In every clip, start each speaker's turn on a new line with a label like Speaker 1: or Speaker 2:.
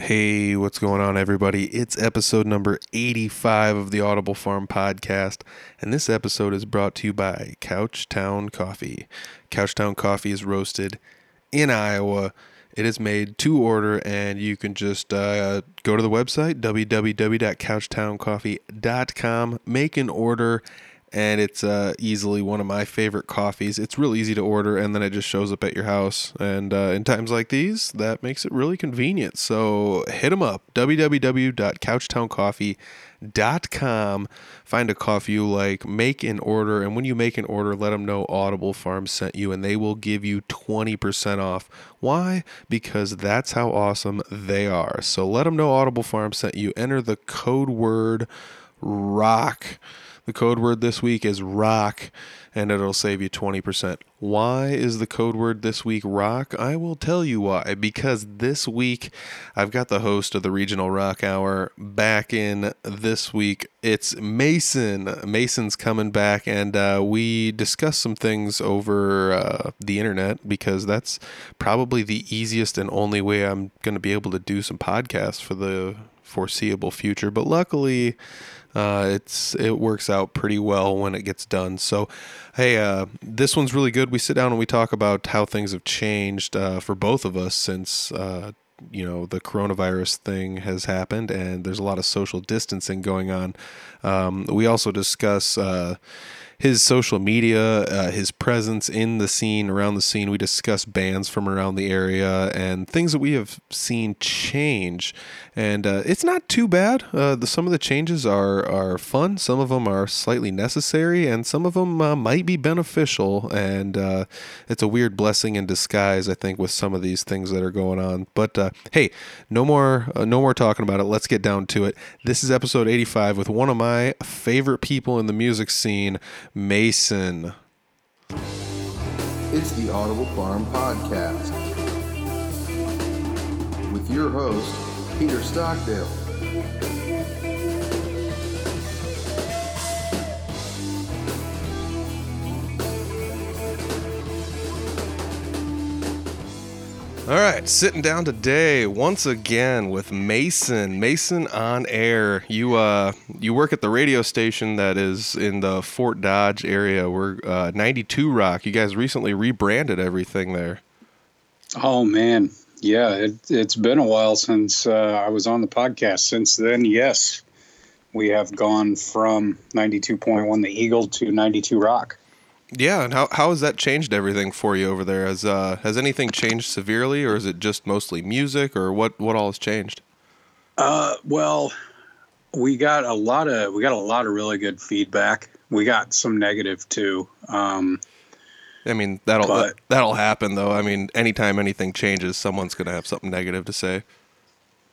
Speaker 1: Hey, what's going on, everybody? It's episode number 85 of the Audible Farm podcast, and this episode is brought to you by Couchtown Coffee. Couchtown Coffee is roasted in Iowa. It is made to order, and you can just uh, go to the website www.couchtowncoffee.com, make an order, and it's uh, easily one of my favorite coffees. It's real easy to order, and then it just shows up at your house. And uh, in times like these, that makes it really convenient. So hit them up www.couchtowncoffee.com. Find a coffee you like, make an order, and when you make an order, let them know Audible Farms sent you, and they will give you 20% off. Why? Because that's how awesome they are. So let them know Audible Farms sent you. Enter the code word ROCK. The code word this week is rock, and it'll save you 20%. Why is the code word this week rock? I will tell you why. Because this week, I've got the host of the Regional Rock Hour back in this week. It's Mason. Mason's coming back, and uh, we discuss some things over uh, the internet because that's probably the easiest and only way I'm going to be able to do some podcasts for the foreseeable future. But luckily, uh, it's it works out pretty well when it gets done. So, hey, uh, this one's really good. We sit down and we talk about how things have changed uh, for both of us since uh, you know the coronavirus thing has happened, and there's a lot of social distancing going on. Um, we also discuss uh, his social media, uh, his presence in the scene, around the scene. We discuss bands from around the area and things that we have seen change. And uh, it's not too bad. Uh, the, some of the changes are, are fun, some of them are slightly necessary, and some of them uh, might be beneficial. And uh, it's a weird blessing in disguise, I think, with some of these things that are going on. But uh, hey, no more, no more talking about it. Let's get down to it. This is episode 85 with one of my favorite people in the music scene. Mason.
Speaker 2: It's the Audible Farm Podcast with your host, Peter Stockdale.
Speaker 1: All right, sitting down today once again with Mason. Mason on air. You uh you work at the radio station that is in the Fort Dodge area. We're uh, 92 Rock. You guys recently rebranded everything there.
Speaker 3: Oh man, yeah, it, it's been a while since uh, I was on the podcast. Since then, yes, we have gone from 92.1 The Eagle to 92 Rock.
Speaker 1: Yeah, and how how has that changed everything for you over there? Has uh has anything changed severely, or is it just mostly music, or what what all has changed?
Speaker 3: Uh, well, we got a lot of we got a lot of really good feedback. We got some negative too. Um,
Speaker 1: I mean that'll
Speaker 3: But-
Speaker 1: that'll happen though. I mean, anytime anything changes, someone's gonna have something negative to say.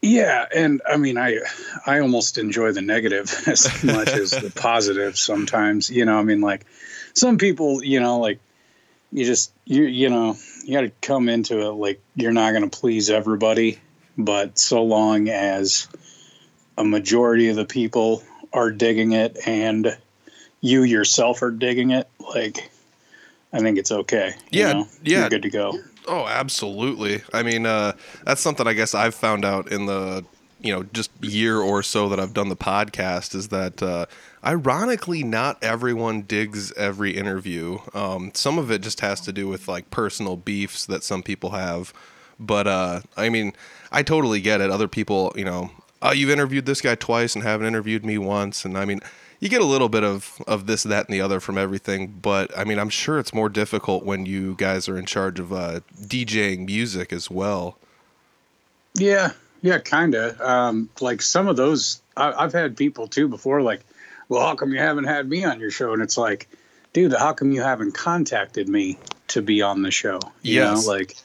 Speaker 3: yeah, and I mean, I I almost enjoy the negative as much as the positive sometimes. You know, I mean, like some people, you know, like you just you you know you got to come into it like you're not going to please everybody, but so long as a majority of the people are digging it and you yourself are digging it, like I think it's okay. you
Speaker 1: Yeah,
Speaker 3: know?
Speaker 1: yeah.
Speaker 3: You're good to go.
Speaker 1: Oh, absolutely. I mean, uh, that's something I guess I've found out in the you know just year or so that I've done the podcast is that uh, ironically not everyone digs every interview. Um, some of it just has to do with like personal beefs that some people have. But uh, I mean, I totally get it. Other people, you know, oh, you've interviewed this guy twice and haven't interviewed me once, and I mean. You get a little bit of, of this, that, and the other from everything, but I mean, I'm sure it's more difficult when you guys are in charge of uh, DJing music as well.
Speaker 3: Yeah, yeah, kind of. Um, like some of those, I, I've had people too before. Like, well, how come you haven't had me on your show? And it's like, dude, how come you haven't contacted me to be on the show? You
Speaker 1: Yes.
Speaker 3: know, like,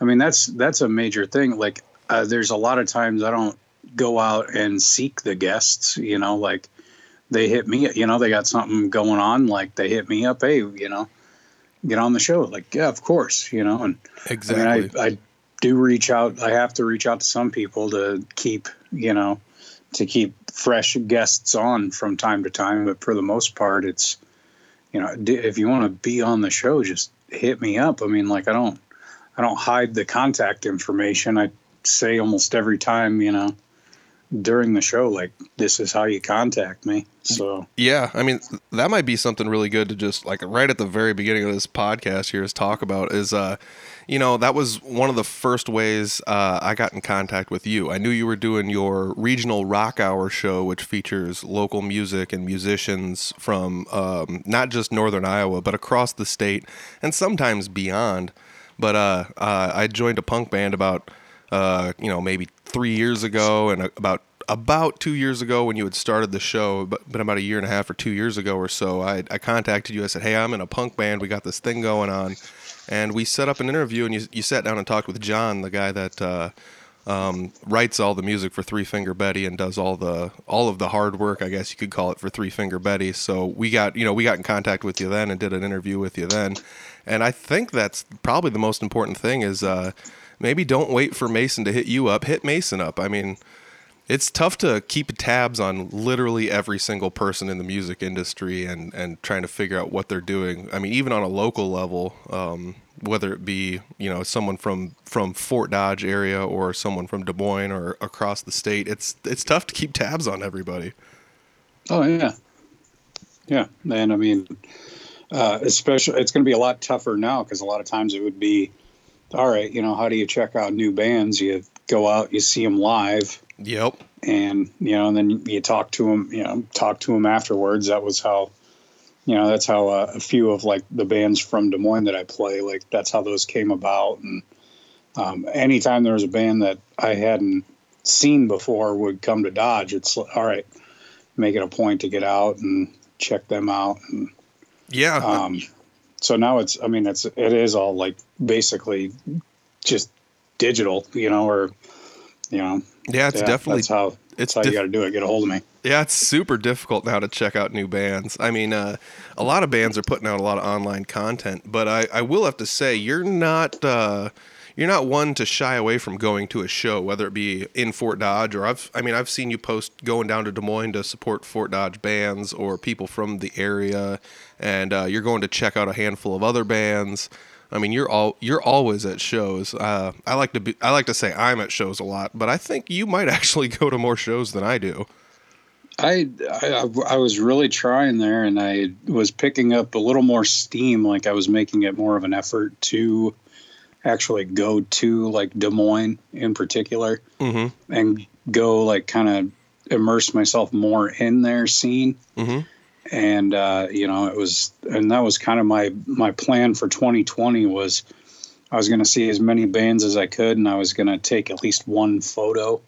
Speaker 3: I mean, that's that's a major thing. Like, uh, there's a lot of times I don't go out and seek the guests. You know, like they hit me. You know, they got something going on. Like they hit me up. Hey, you know, get on the show. Like, yeah, of course. You know, and
Speaker 1: Exactly.
Speaker 3: I mean, I, I do reach out. I have to reach out to some people to keep, you know, to keep fresh guests on from time to time. But for the most part, it's, you know, if you want to be on the show, just hit me up. I mean, like I don't, I don't hide the contact information. I say almost every time, you know, during the show, like this is how you contact me. So
Speaker 1: Yeah, I mean that might be something really good to just like right at the very beginning of this podcast here is talk about is uh you know that was one of the first ways uh, I got in contact with you. I knew you were doing your regional rock hour show, which features local music and musicians from um, not just northern Iowa but across the state and sometimes beyond. But uh, uh, I joined a punk band about uh, you know maybe three years ago, and about about two years ago when you had started the show, but about a year and a half or two years ago or so, I, I contacted you. I said, "Hey, I'm in a punk band. We got this thing going on." and we set up an interview and you, you sat down and talked with john the guy that uh, um, writes all the music for three finger betty and does all the all of the hard work i guess you could call it for three finger betty so we got you know we got in contact with you then and did an interview with you then and i think that's probably the most important thing is uh, maybe don't wait for mason to hit you up hit mason up i mean it's tough to keep tabs on literally every single person in the music industry and, and trying to figure out what they're doing. I mean, even on a local level, um, whether it be you know someone from from Fort Dodge area or someone from Des Moines or across the state, it's it's tough to keep tabs on everybody.
Speaker 3: Oh yeah, yeah, and I mean, uh, especially it's going to be a lot tougher now because a lot of times it would be, all right, you know, how do you check out new bands? You go out, you see them live
Speaker 1: Yep.
Speaker 3: And you know, and then you talk to them. You know, talk to them afterwards. That was how, you know, that's how uh, a few of like the bands from Des Moines that I play, like that's how those came about. And um, anytime there was a band that I hadn't seen before would come to Dodge, it's all right, make it a point to get out and check them out. And
Speaker 1: yeah.
Speaker 3: Um, so now it's, I mean, it's it is all like basically just digital, you know, or you know
Speaker 1: yeah, it's yeah, definitely
Speaker 3: that's how it's how diff- you got to do it. Get a hold of me.
Speaker 1: Yeah, it's super difficult now to check out new bands. I mean, uh, a lot of bands are putting out a lot of online content, but I, I will have to say you're not uh, you're not one to shy away from going to a show, whether it be in Fort Dodge or I've I mean I've seen you post going down to Des Moines to support Fort Dodge bands or people from the area, and uh, you're going to check out a handful of other bands. I mean, you're all you're always at shows. Uh, I like to be I like to say I'm at shows a lot, but I think you might actually go to more shows than I do.
Speaker 3: I, I, I was really trying there, and I was picking up a little more steam. Like I was making it more of an effort to actually go to like Des Moines in particular,
Speaker 1: mm-hmm.
Speaker 3: and go like kind of immerse myself more in their scene.
Speaker 1: Mm-hmm
Speaker 3: and uh, you know it was and that was kind of my my plan for 2020 was I was going to see as many bands as I could and I was going to take at least one photo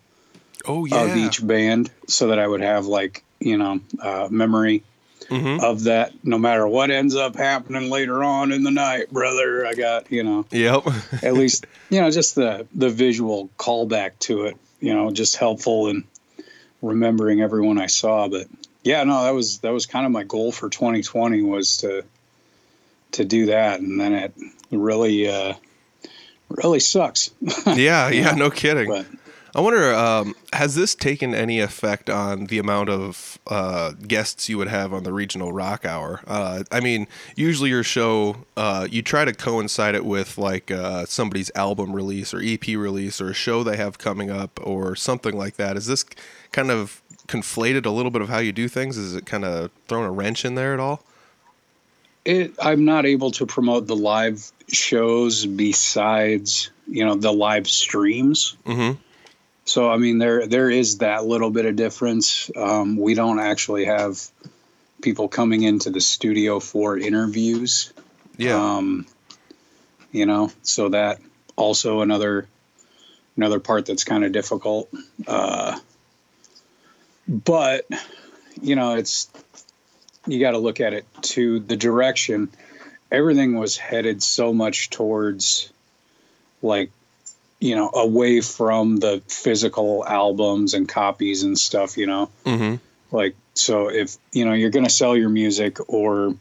Speaker 1: oh, yeah.
Speaker 3: of each band so that I would have like you know uh, memory
Speaker 1: mm-hmm.
Speaker 3: of that no matter what ends up happening later on in the night brother I got you know
Speaker 1: yep
Speaker 3: at least you know just the the visual callback to it you know just helpful in remembering everyone I saw but yeah, no, that was that was kind of my goal for 2020 was to to do that, and then it really uh, really sucks.
Speaker 1: yeah, yeah, no kidding. But, I wonder, um, has this taken any effect on the amount of uh, guests you would have on the regional rock hour? Uh, I mean, usually your show, uh, you try to coincide it with like uh, somebody's album release or EP release or a show they have coming up or something like that. Is this kind of conflated a little bit of how you do things? Is it kind of thrown a wrench in there at all?
Speaker 3: It, I'm not able to promote the live shows besides you know the live streams.
Speaker 1: Mm-hmm.
Speaker 3: So I mean there there is that little bit of difference. Um, we don't actually have people coming into the studio for interviews.
Speaker 1: Yeah.
Speaker 3: Um, you know, so that also another another part that's kind of difficult. Uh, but you know it's you got to look at it to the direction everything was headed so much towards like you know away from the physical albums and copies and stuff you know
Speaker 1: mm-hmm.
Speaker 3: like so if you know you're going to sell your music or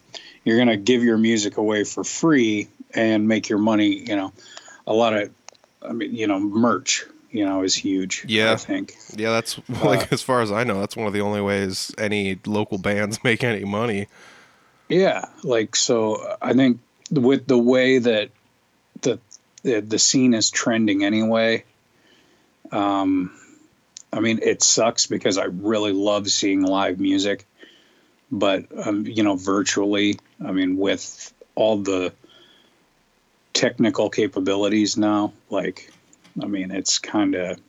Speaker 3: you're going to give your music away for free and make your money you know a lot of i mean you know merch you know, is huge.
Speaker 1: Yeah,
Speaker 3: I think.
Speaker 1: Yeah, that's like uh, as far as I know, that's one of the only ways any local bands make any money.
Speaker 3: Yeah, like so. I think with the way that the the, scene is trending anyway, Um, I mean, it sucks because I really love seeing live music, but um, you know, virtually. I mean, with all the technical capabilities now, like, I mean, it's kind of,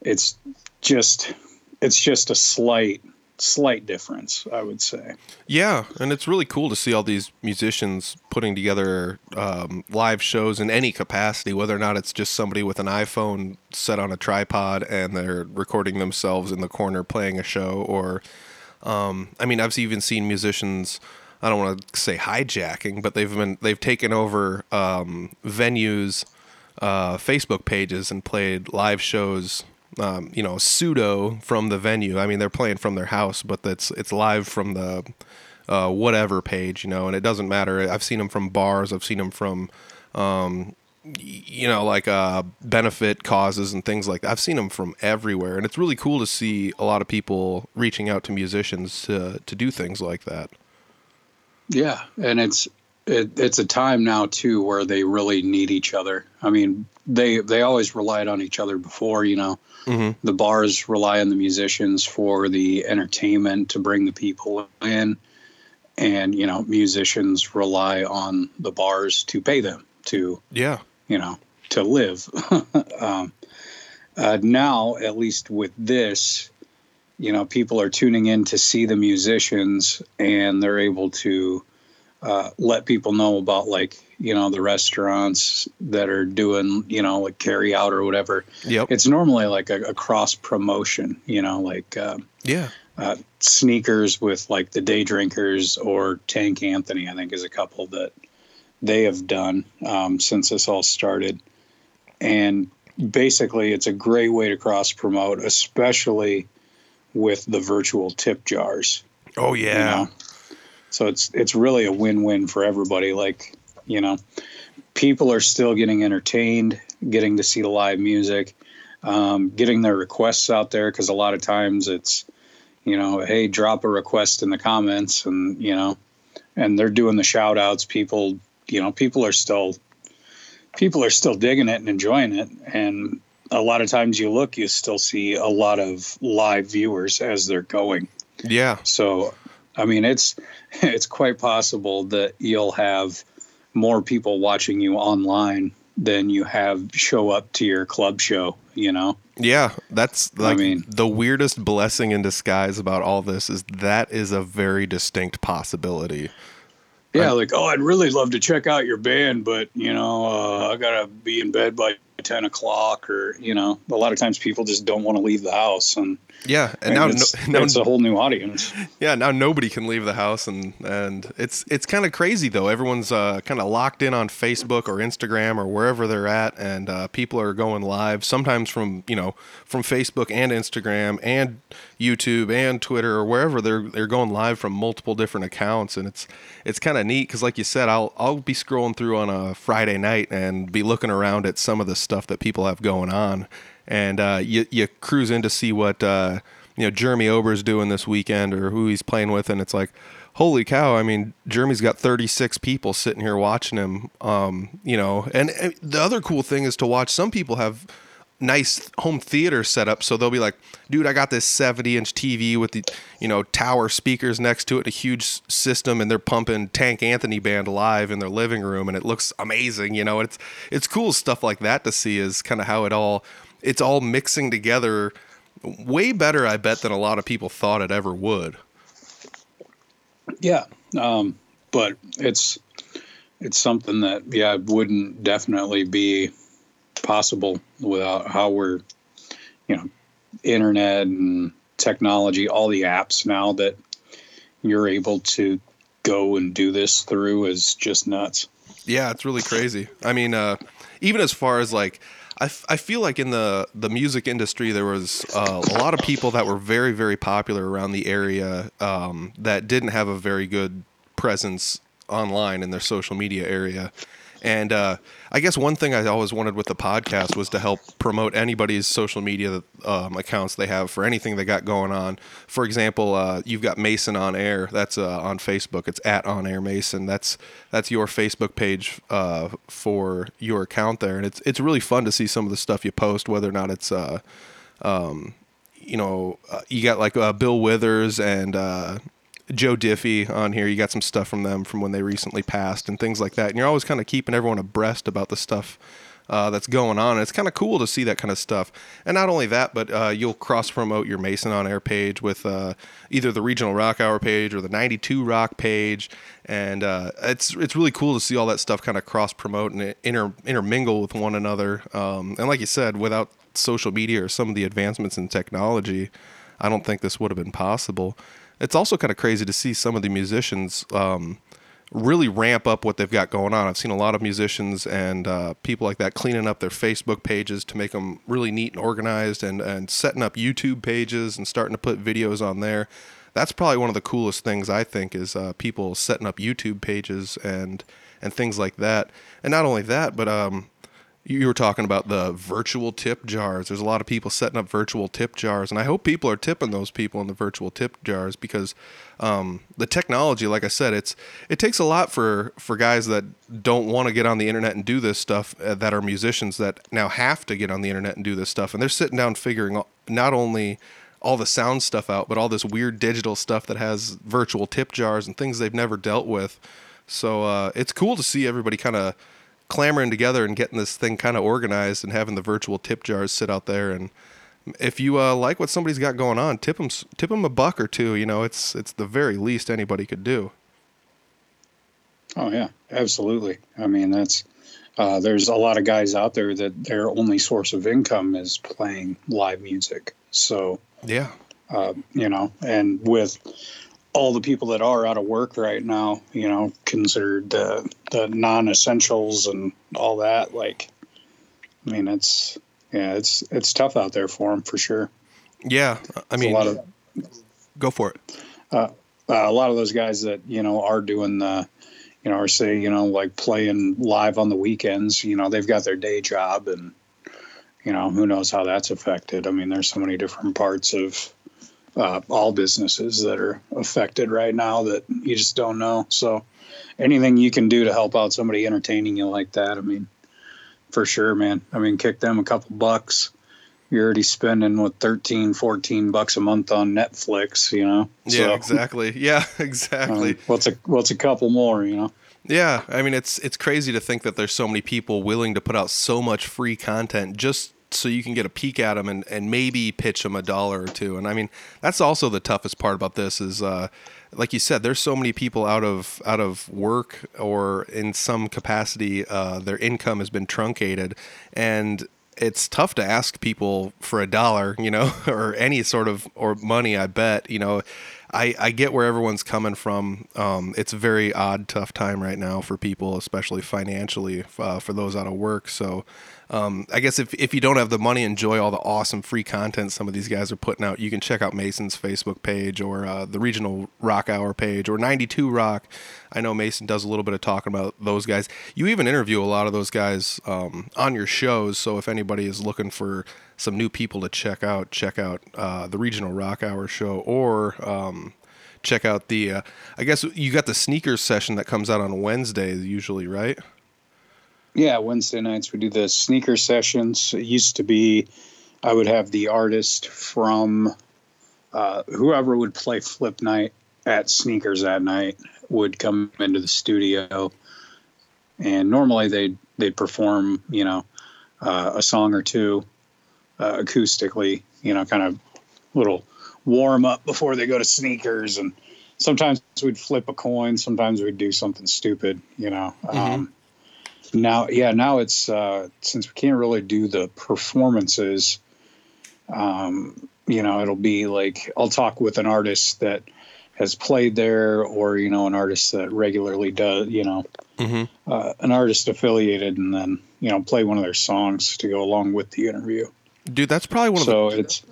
Speaker 3: it's just, it's just a slight slight difference, I would say.
Speaker 1: Yeah, and it's really cool to see all these musicians putting together um, live shows in any capacity, whether or not it's just somebody with an iPhone set on a tripod and they're recording themselves in the corner playing a show, or um, I mean, I've even seen musicians. I don't want to say hijacking, but they've been they've taken over um, venues, uh, Facebook pages and played live shows um, you know, pseudo from the venue. I mean, they're playing from their house, but it's it's live from the uh, whatever page, you know, and it doesn't matter. I've seen them from bars. I've seen them from, um, you know, like uh, benefit causes and things like that. I've seen them from everywhere, and it's really cool to see a lot of people reaching out to musicians to to do things like that.
Speaker 3: Yeah, and it's it, it's a time now too where they really need each other. I mean, they they always relied on each other before, you know. Mm-hmm. The bars rely on the musicians for the entertainment to bring the people in, and you know, musicians rely on the bars to pay them to
Speaker 1: yeah,
Speaker 3: you know, to live. um, uh, now, at least with this, you know, people are tuning in to see the musicians, and they're able to uh, let people know about like you know the restaurants that are doing you know like carry out or whatever.
Speaker 1: Yep.
Speaker 3: It's normally like a, a cross promotion you know like uh,
Speaker 1: yeah.
Speaker 3: uh, sneakers with like the day drinkers or tank anthony i think is a couple that they have done um, since this all started. And basically it's a great way to cross promote especially with the virtual tip jars.
Speaker 1: Oh yeah. You know?
Speaker 3: So it's it's really a win-win for everybody. Like, you know, people are still getting entertained, getting to see the live music, um, getting their requests out there because a lot of times it's, you know, hey, drop a request in the comments, and you know, and they're doing the shout outs. People, you know, people are still people are still digging it and enjoying it, and a lot of times you look, you still see a lot of live viewers as they're going.
Speaker 1: Yeah.
Speaker 3: So I mean, it's it's quite possible that you'll have more people watching you online than you have show up to your club show. You know?
Speaker 1: Yeah, that's like I mean, the weirdest blessing in disguise about all this is that is a very distinct possibility.
Speaker 3: Yeah, I, like oh, I'd really love to check out your band, but you know, uh, I gotta be in bed by 10 o'clock or you know a lot of times people just don't want to leave the house and
Speaker 1: yeah and, and
Speaker 3: now it's, no, now it's a whole new audience.
Speaker 1: Yeah now nobody can leave the house and and it's it's kind of crazy though. Everyone's uh, kind of locked in on facebook or instagram or wherever they're at and uh, people are going live sometimes from you know from facebook and instagram and youtube and twitter or wherever they're they're going live from multiple different accounts and it's it's kind of neat because like you said i'll i'll be scrolling through on a friday night and be looking around at some of the stuff that people have going on, and uh, you you cruise in to see what uh, you know Jeremy Ober's doing this weekend or who he's playing with, and it's like, holy cow! I mean, Jeremy's got 36 people sitting here watching him. Um, you know, and, and the other cool thing is to watch. Some people have nice home theater setup. So they'll be like, dude, I got this 70 inch TV with the, you know, tower speakers next to it, a huge system, and they're pumping Tank Anthony band live in their living room, and it looks amazing. You know, it's it's cool stuff like that to see is kind of how it all it's all mixing together way better, I bet, than a lot of people thought it ever would.
Speaker 3: Yeah, um, but it's it's something that yeah wouldn't definitely be possible without how we're, you know, internet and technology, all the apps now that you're able to go and do this through is just nuts.
Speaker 1: Yeah, it's really crazy. I mean, uh, even as far as like, I, f- I feel like in the, the music industry, there was uh, a lot of people that were very, very popular around the area um, that didn't have a very good presence online in their social media area And uh, I guess one thing I always wanted with the podcast was to help promote anybody's social media um, accounts they have for anything they got going on. For example, uh, you've got Mason on Air. That's uh, on Facebook. It's at On Air Mason. That's that's your Facebook page uh, for your account there, and it's it's really fun to see some of the stuff you post, whether or not it's uh, um, you know, uh, you got like Bill Withers and Joe Diffie on here. You got some stuff from them from when they recently passed and things like that. And you're always kind of keeping everyone abreast about the stuff uh, that's going on. And it's kind of cool to see that kind of stuff. And not only that, but uh, you'll cross promote your Mason on Air page with uh, either the Regional Rock Hour page or the 92 Rock page. And uh, it's it's really cool to see all that stuff kind of cross promote and inter, intermingle with one another. Um, and like you said, without social media or some of the advancements in technology, I don't think this would have been possible. It's also kind of crazy to see some of the musicians um, really ramp up what they've got going on. I've seen a lot of musicians and uh, people like that cleaning up their Facebook pages to make them really neat and organized and, and setting up YouTube pages and starting to put videos on there. That's probably one of the coolest things I think is uh, people setting up YouTube pages and and things like that. And not only that, but um, you were talking about the virtual tip jars. There's a lot of people setting up virtual tip jars, and I hope people are tipping those people in the virtual tip jars because um, the technology, like I said, it's it takes a lot for for guys that don't want to get on the internet and do this stuff uh, that are musicians that now have to get on the internet and do this stuff, and they're sitting down figuring not only all the sound stuff out, but all this weird digital stuff that has virtual tip jars and things they've never dealt with. So uh, it's cool to see everybody kind of clamoring together and getting this thing kind of organized and having the virtual tip jars sit out there. And if you uh, like what somebody's got going on tip them tip them a buck or two you know it's it's the very least anybody could do.
Speaker 3: Oh yeah absolutely. I mean that's uh, there's a lot of guys out there that their only source of income is playing live music. So
Speaker 1: yeah.
Speaker 3: uh, you know and with all the people that are out of work right now, you know, considered the the non-essentials and all that. Like, I mean, it's yeah, it's it's tough out there for them for sure.
Speaker 1: Yeah, I mean, a lot of go for it.
Speaker 3: Uh, uh, a lot of those guys that you know are doing the, you know, or say you know like playing live on the weekends. You know, they've got their day job, and you know who knows how that's affected. I mean, there's so many different parts of uh, all businesses that are affected right now that you just don't know. So anything you can do to help out somebody entertaining you like that, I mean, for sure, man. I mean, kick them a couple bucks. You're already spending what 13, 14 bucks a month on Netflix, you know?
Speaker 1: Yeah, so, exactly. Yeah, exactly.
Speaker 3: Um, what's a what's a couple more, you know?
Speaker 1: Yeah, I mean it's it's crazy to think that there's so many people willing to put out so much free content just so you can get a peek at them and, and maybe pitch them a dollar or two. And I mean, that's also the toughest part about this is, uh, like you said, there's so many people out of out of work or in some capacity, uh, their income has been truncated, and it's tough to ask people for a dollar, you know, or any sort of or money. I bet, you know. I, I get where everyone's coming from. Um, it's a very odd, tough time right now for people, especially financially, uh, for those out of work. So, um, I guess if, if you don't have the money, enjoy all the awesome free content some of these guys are putting out. You can check out Mason's Facebook page or uh, the Regional Rock Hour page or 92 Rock. I know Mason does a little bit of talking about those guys. You even interview a lot of those guys um, on your shows. So if anybody is looking for some new people to check out, check out uh, the Regional Rock Hour show or. Um, check out the uh, i guess you got the sneakers session that comes out on wednesday usually right
Speaker 3: yeah, Wednesday nights we do the sneaker sessions. It used to be I would have the artist from uh, whoever would play flip night at sneakers that night would come into the studio, and normally they'd they'd perform you know uh, a song or two uh, acoustically, you know, kind of little warm up before they go to sneakers and sometimes we'd flip a coin sometimes we'd do something stupid you know mm-hmm. um, now yeah now it's uh, since we can't really do the performances um, you know it'll be like i'll talk with an artist that has played there or you know an artist that regularly does you know mm-hmm. uh, an artist affiliated and then you know play one of their songs to go along with the interview
Speaker 1: dude that's probably one of
Speaker 3: so
Speaker 1: the
Speaker 3: it's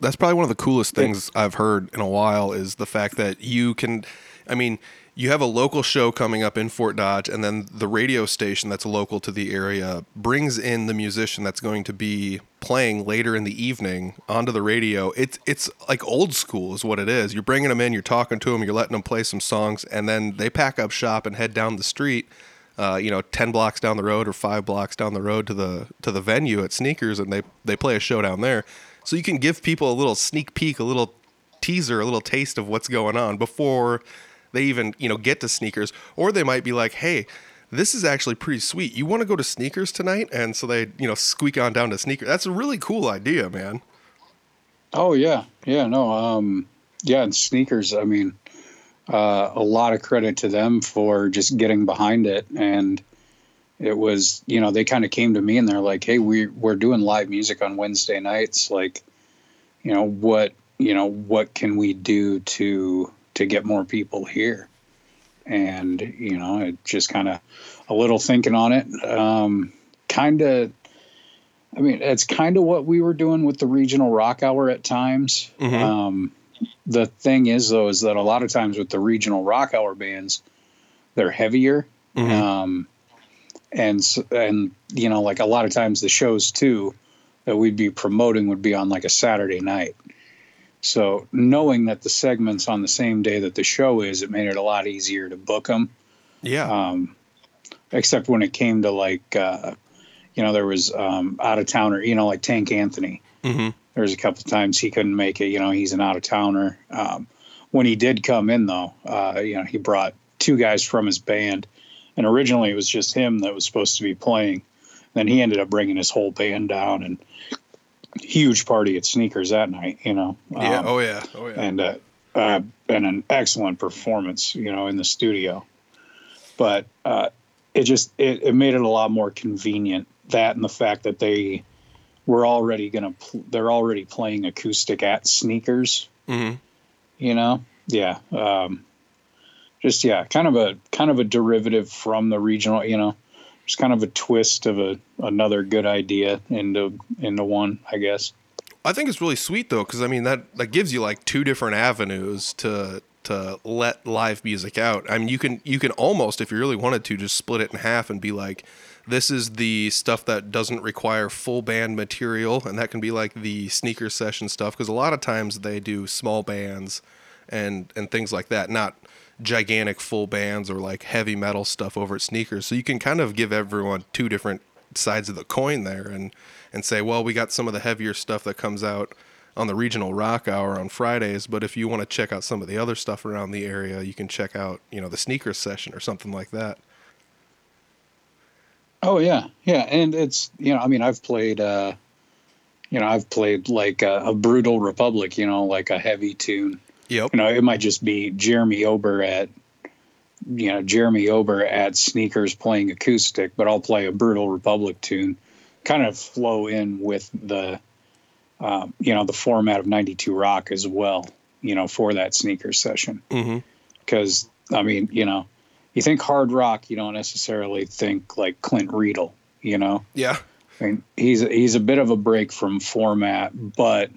Speaker 1: that's probably one of the coolest things I've heard in a while is the fact that you can I mean you have a local show coming up in Fort Dodge, and then the radio station that's local to the area brings in the musician that's going to be playing later in the evening onto the radio. It's it's like old school is what it is. You're bringing them in, you're talking to them, you're letting them play some songs, and then they pack up shop and head down the street. Uh, you know, ten blocks down the road or five blocks down the road to the to the venue at Sneakers, and they they play a show down there. So you can give people a little sneak peek, a little teaser, a little taste of what's going on before they even you know get to sneakers or they might be like hey this is actually pretty sweet. You want to go to sneakers tonight? And so they you know squeak on down to sneakers that's a really cool idea man.
Speaker 3: Oh yeah. Yeah no um yeah and sneakers i mean uh, a lot of credit to them for just getting behind it. And it was you know they kind of came to me and they're like hey we we're doing live music on wednesday nights. Like you know what you know what can we do to to get more people here. And, you know, it just kind of a little thinking on it. Um, kind of, I mean, it's kind of what we were doing with the regional rock hour at times. Mm-hmm. Um, the thing is, though, is that a lot of times with the regional rock hour bands, they're heavier. Mm-hmm. Um, and, and, you know, like a lot of times the shows too that we'd be promoting would be on like a Saturday night. So knowing that the segments on the same day that the show is, it made it a lot easier to book them.
Speaker 1: Yeah.
Speaker 3: Um, except when it came to like, uh, you know, there was um, out of towner, you know, like Tank Anthony. Mm-hmm. There was a couple times he couldn't make it. You know, he's an out of towner. Um, when he did come in, though, uh, you know, he brought two guys from his band, and originally it was just him that was supposed to be playing. Then he ended up bringing his whole band down, and huge party at Sneakers that night. You know.
Speaker 1: Yeah. Um, oh yeah. Oh yeah.
Speaker 3: And uh, uh, and an excellent performance. You know, in the studio, but uh, it just it, it made it a lot more convenient. That and the fact that they were already gonna pl- they're already playing acoustic at Sneakers.
Speaker 1: Mm-hmm.
Speaker 3: You know. Yeah. Um, just yeah, kind of a kind of a derivative from the regional. You know it's kind of a twist of a another good idea into into one, I guess.
Speaker 1: I think it's really sweet though, because I mean that that gives you like two different avenues to to let live music out. I mean, you can you can almost, if you really wanted to, just split it in half and be like, this is the stuff that doesn't require full band material, and that can be like the sneaker session stuff. Because a lot of times they do small bands and and things like that, not gigantic full bands or like heavy metal stuff over at sneakers. So you can kind of give everyone two different sides of the coin there and and say, well, we got some of the heavier stuff that comes out on the regional rock hour on Fridays, but if you want to check out some of the other stuff around the area, you can check out, you know, the sneakers session or something like that.
Speaker 3: Oh yeah. Yeah, and it's, you know, I mean, I've played uh you know, I've played like a, a brutal republic, you know, like a heavy tune
Speaker 1: Yep.
Speaker 3: You know, it might just be Jeremy Ober at you know Jeremy Ober at sneakers playing acoustic, but I'll play a Brutal Republic tune, kind of flow in with the um, you know the format of 92 Rock as well. You know, for that sneaker session. Because
Speaker 1: mm-hmm.
Speaker 3: I mean, you know, you think hard rock, you don't necessarily think like Clint Riedel. You know.
Speaker 1: Yeah.
Speaker 3: I mean, he's he's a bit of a break from format, but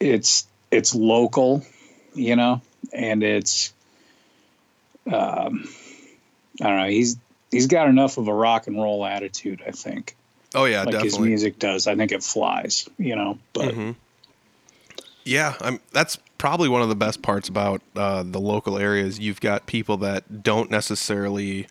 Speaker 3: it's it's local, you know, and it's um, I don't know. He's he's got enough of a rock and roll attitude, I think.
Speaker 1: Oh yeah,
Speaker 3: like
Speaker 1: definitely.
Speaker 3: his music does. I think it flies, you know. But mm-hmm.
Speaker 1: yeah, I'm. That's probably one of the best parts about uh, the local areas. You've got people that don't necessarily.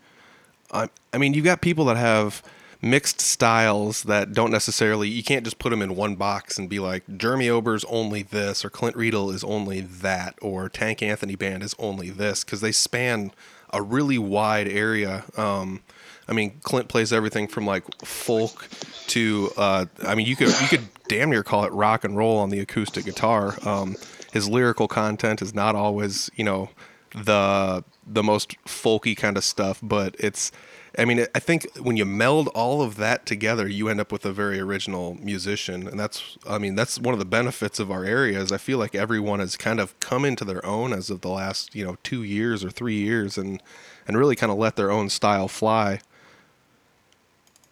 Speaker 1: I, I mean, you've got people that have mixed styles that don't necessarily you can't just put them in one box and be like Jeremy Ober's only this or Clint Riedel is only that or Tank Anthony band is only this because they span a really wide area. Um, I mean, Clint plays everything from like folk to uh, I mean, you could you could damn near call it rock and roll on the acoustic guitar. Um, his lyrical content is not always you know the the most folky kind of stuff, but it's I mean, I think when you meld all of that together, you end up with a very original musician, and that's, I mean, that's one of the benefits of our area. Is I feel like everyone has kind of come into their own as of the last, you know, two years or three years, and and really kind of let their own style fly.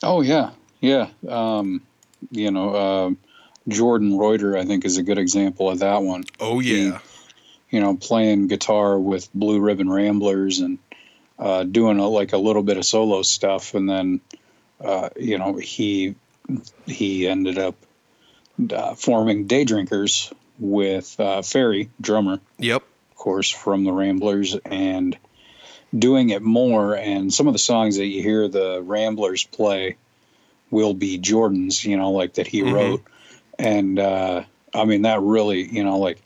Speaker 3: Oh yeah, yeah. Um, you know, uh, Jordan Reuter, I think, is a good example of that one.
Speaker 1: Oh yeah.
Speaker 3: you know, playing guitar with Blue Ribbon Ramblers and uh, doing a, like a little bit of solo stuff, and then uh, you know he he ended up uh, forming Day Drinkers with uh, Ferry drummer,
Speaker 1: Yep.
Speaker 3: of course, from the Ramblers, and doing it more. And some of the songs that you hear the Ramblers play will be Jordan's, you know, like that he
Speaker 1: Mhm.
Speaker 3: wrote. And uh, I mean, that really, you know, like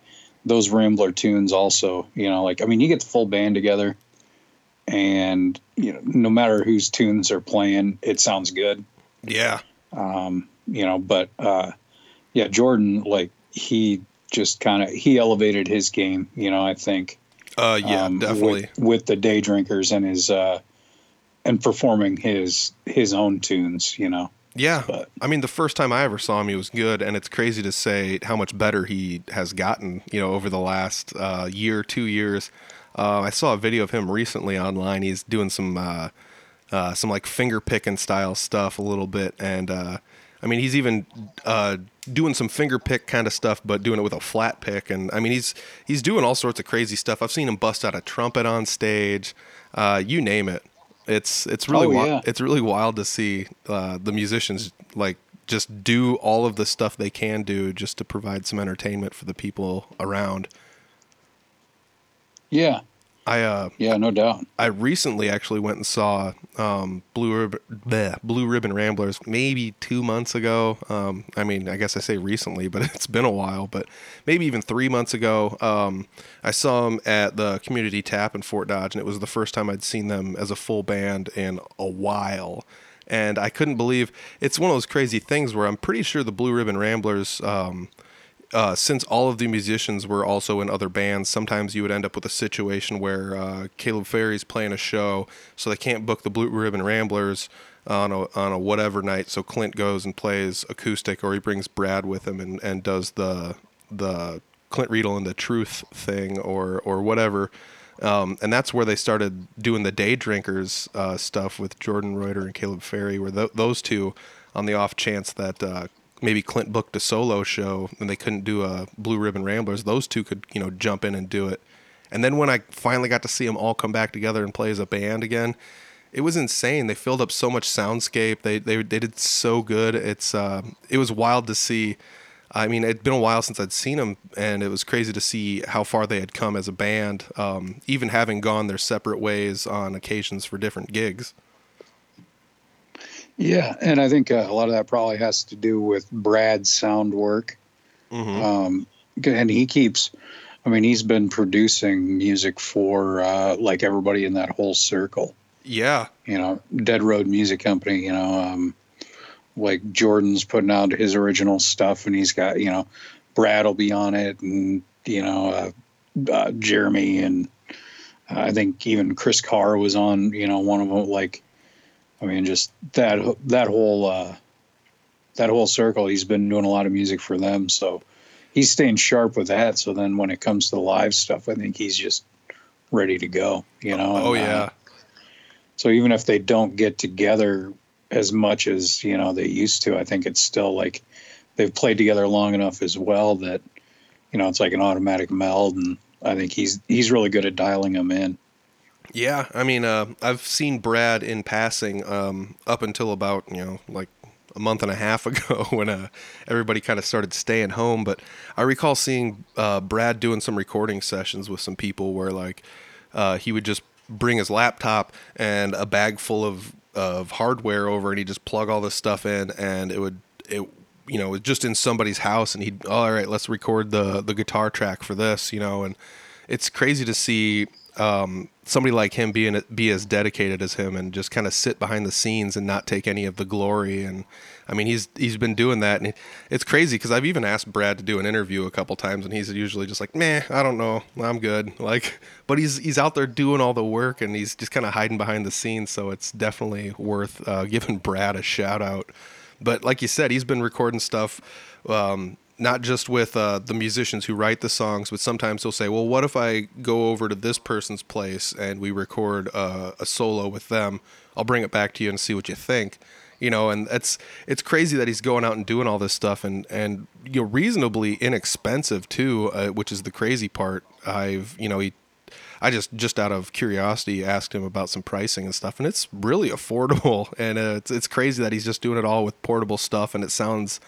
Speaker 3: those Rambler tunes also, you know, like, I mean, you get the full band together and, you know, no matter whose tunes are playing, it sounds good
Speaker 1: Yeah.
Speaker 3: um, you know, but uh, yeah, Jordan, like he just kind of he elevated his game, you know. I think,
Speaker 1: Uh, yeah,
Speaker 3: um,
Speaker 1: definitely.
Speaker 3: with, with the day drinkers and his uh, and performing his his own tunes, you know.
Speaker 1: Yeah.
Speaker 3: But
Speaker 1: I mean, the first time I ever saw him, he was good, and it's crazy to say how much better he has gotten, you know, over the last uh, year, two years. Uh, I saw a video of him recently online. He's doing some, uh, uh, some like finger picking style stuff a little bit, and uh, I mean, he's even uh, doing some finger pick kind of stuff, but doing it with a flat pick. And I mean, he's he's doing all sorts of crazy stuff. I've seen him bust out a trumpet on stage, uh, you name it. It's it's really
Speaker 3: Oh,
Speaker 1: wi-
Speaker 3: yeah.
Speaker 1: it's really wild to see uh, the musicians like just do all of the stuff they can do just to provide some entertainment for the people around.
Speaker 3: Yeah,
Speaker 1: I uh,
Speaker 3: yeah, no doubt.
Speaker 1: I recently actually went and saw um, Blue Ribbon, bleh, Blue Ribbon Ramblers maybe two months ago. Um, I mean, I guess I say recently, but it's been a while. But maybe even three months ago, um, I saw them at the Community Tap in Fort Dodge, and it was the first time I'd seen them as a full band in a while. And I couldn't believe it's one of those crazy things where I'm pretty sure the Blue Ribbon Ramblers. Uh, since all of the musicians were also in other bands, sometimes you would end up with a situation where uh, Caleb Ferry's playing a show, so they can't book the Blue Ribbon Ramblers on a on a whatever night. So Clint goes and plays acoustic, or he brings Brad with him and, and does the the Clint Riedel and the Truth thing, or or whatever. Um, and that's where they started doing the Day Drinkers uh, stuff with Jordan Reuter and Caleb Ferry, where th- those two, on the off chance that uh, maybe Clint booked a solo show and they couldn't do a Blue Ribbon Ramblers, those two could you know jump in and do it. And then when I finally got to see them all come back together and play as a band again, it was insane. They filled up so much soundscape. They they they did so good. It's uh, it was wild to see. I mean, it'd been a while since I'd seen them, and it was crazy to see how far they had come as a band, um, even having gone their separate ways on occasions for different gigs.
Speaker 3: Yeah, and I think uh, a lot of that probably has to do with Brad's sound work.
Speaker 1: Mhm.
Speaker 3: Um, and he keeps, I mean, he's been producing music for uh, like everybody in that whole circle.
Speaker 1: Yeah,
Speaker 3: You know, Dead Road Music Company. You know, um, like Jordan's putting out his original stuff, and he's got you know, Brad will be on it, and you know, uh, uh, Jeremy, and uh, I think even Chris Carr was on. You know, one of them. Like, I mean, just that that whole uh, that whole circle. He's been doing a lot of music for them, so he's staying sharp with that. So then, when it comes to the live stuff, I think he's just ready to go. You know.
Speaker 1: oh
Speaker 3: and, uh,
Speaker 1: yeah,
Speaker 3: so even if they don't get together as much as you know they used to, I think it's still like they've played together long enough as well that you know it's like an automatic meld, and I think he's he's really good at dialing them in.
Speaker 1: Yeah. I mean, uh, I've seen Brad in passing um, up until about you know like a month and a half ago when uh, everybody kind of started staying home. But I recall seeing uh, Brad doing some recording sessions with some people where like uh, he would just bring his laptop and a bag full of of hardware over, and he'd just plug all this stuff in, and it would it you know just in somebody's house, and he'd all right, let's record the the guitar track for this, you know, and it's crazy to see um, somebody like him being be as dedicated as him and just kind of sit behind the scenes and not take any of the glory. And I mean, he's he's been doing that, and it's crazy because I've even asked Brad to do an interview a couple times, and he's usually just like, "Meh, I don't know, I'm good." Like, but he's he's out there doing all the work, and he's just kind of hiding behind the scenes. So it's definitely worth uh, giving Brad a shout out. But like you said, he's been recording stuff. Um, not just with uh, the musicians who write the songs, but sometimes he'll say, "Well, what if I go over to this person's place and we record uh, a solo with them? I'll bring it back to you and see what you think." you know, and it's it's crazy that he's going out and doing all this stuff and and you know reasonably inexpensive too, uh, which is the crazy part. I've you know he. I just, just out of curiosity, asked him about some pricing and stuff, and it's really affordable. And uh, it's, it's crazy that he's just doing it all with portable stuff, and it sounds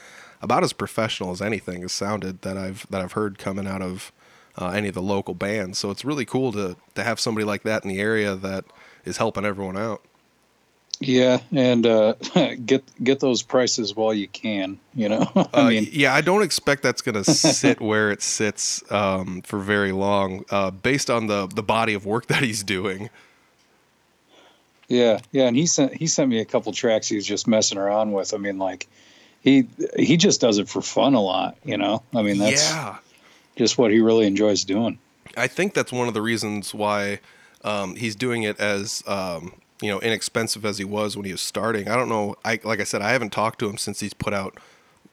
Speaker 1: about as professional as anything has sounded that I've that I've heard coming out of uh, any of the local bands. So it's really cool to to have somebody like that in the area that is helping everyone out.
Speaker 3: Yeah, and uh, get get those prices while you can. You know,
Speaker 1: I uh, mean, yeah, I don't expect that's going to sit where it sits um, for very long, uh, based on the the body of work that he's doing.
Speaker 3: Yeah, yeah, and he sent he sent me a couple tracks he was just messing around with. I mean, like he he just does it for fun a lot. You know, I mean, that's yeah. just what he really enjoys doing.
Speaker 1: I think that's one of the reasons why um, he's doing it as um, you know inexpensive as he was when he was starting. I don't know. I like I said, I haven't talked to him since he's put out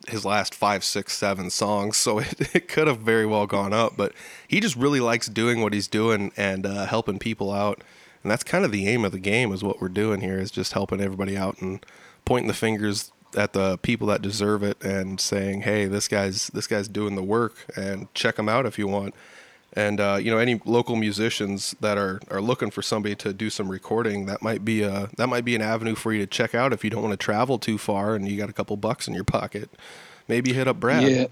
Speaker 1: his last five, six, seven songs, so it, it could have very well gone up. But he just really likes doing what he's doing and uh, helping people out, and that's kind of the aim of the game. Is what we're doing here is just helping everybody out and pointing the fingers at the people that deserve it and saying, "Hey, this guy's this guy's doing the work, and check him out if you want." and uh, you know any local musicians that are, are looking for somebody to do some recording that might be a that might be an avenue for you to check out if you don't want to travel too far and you got a couple bucks in your pocket maybe hit up brad
Speaker 3: yeah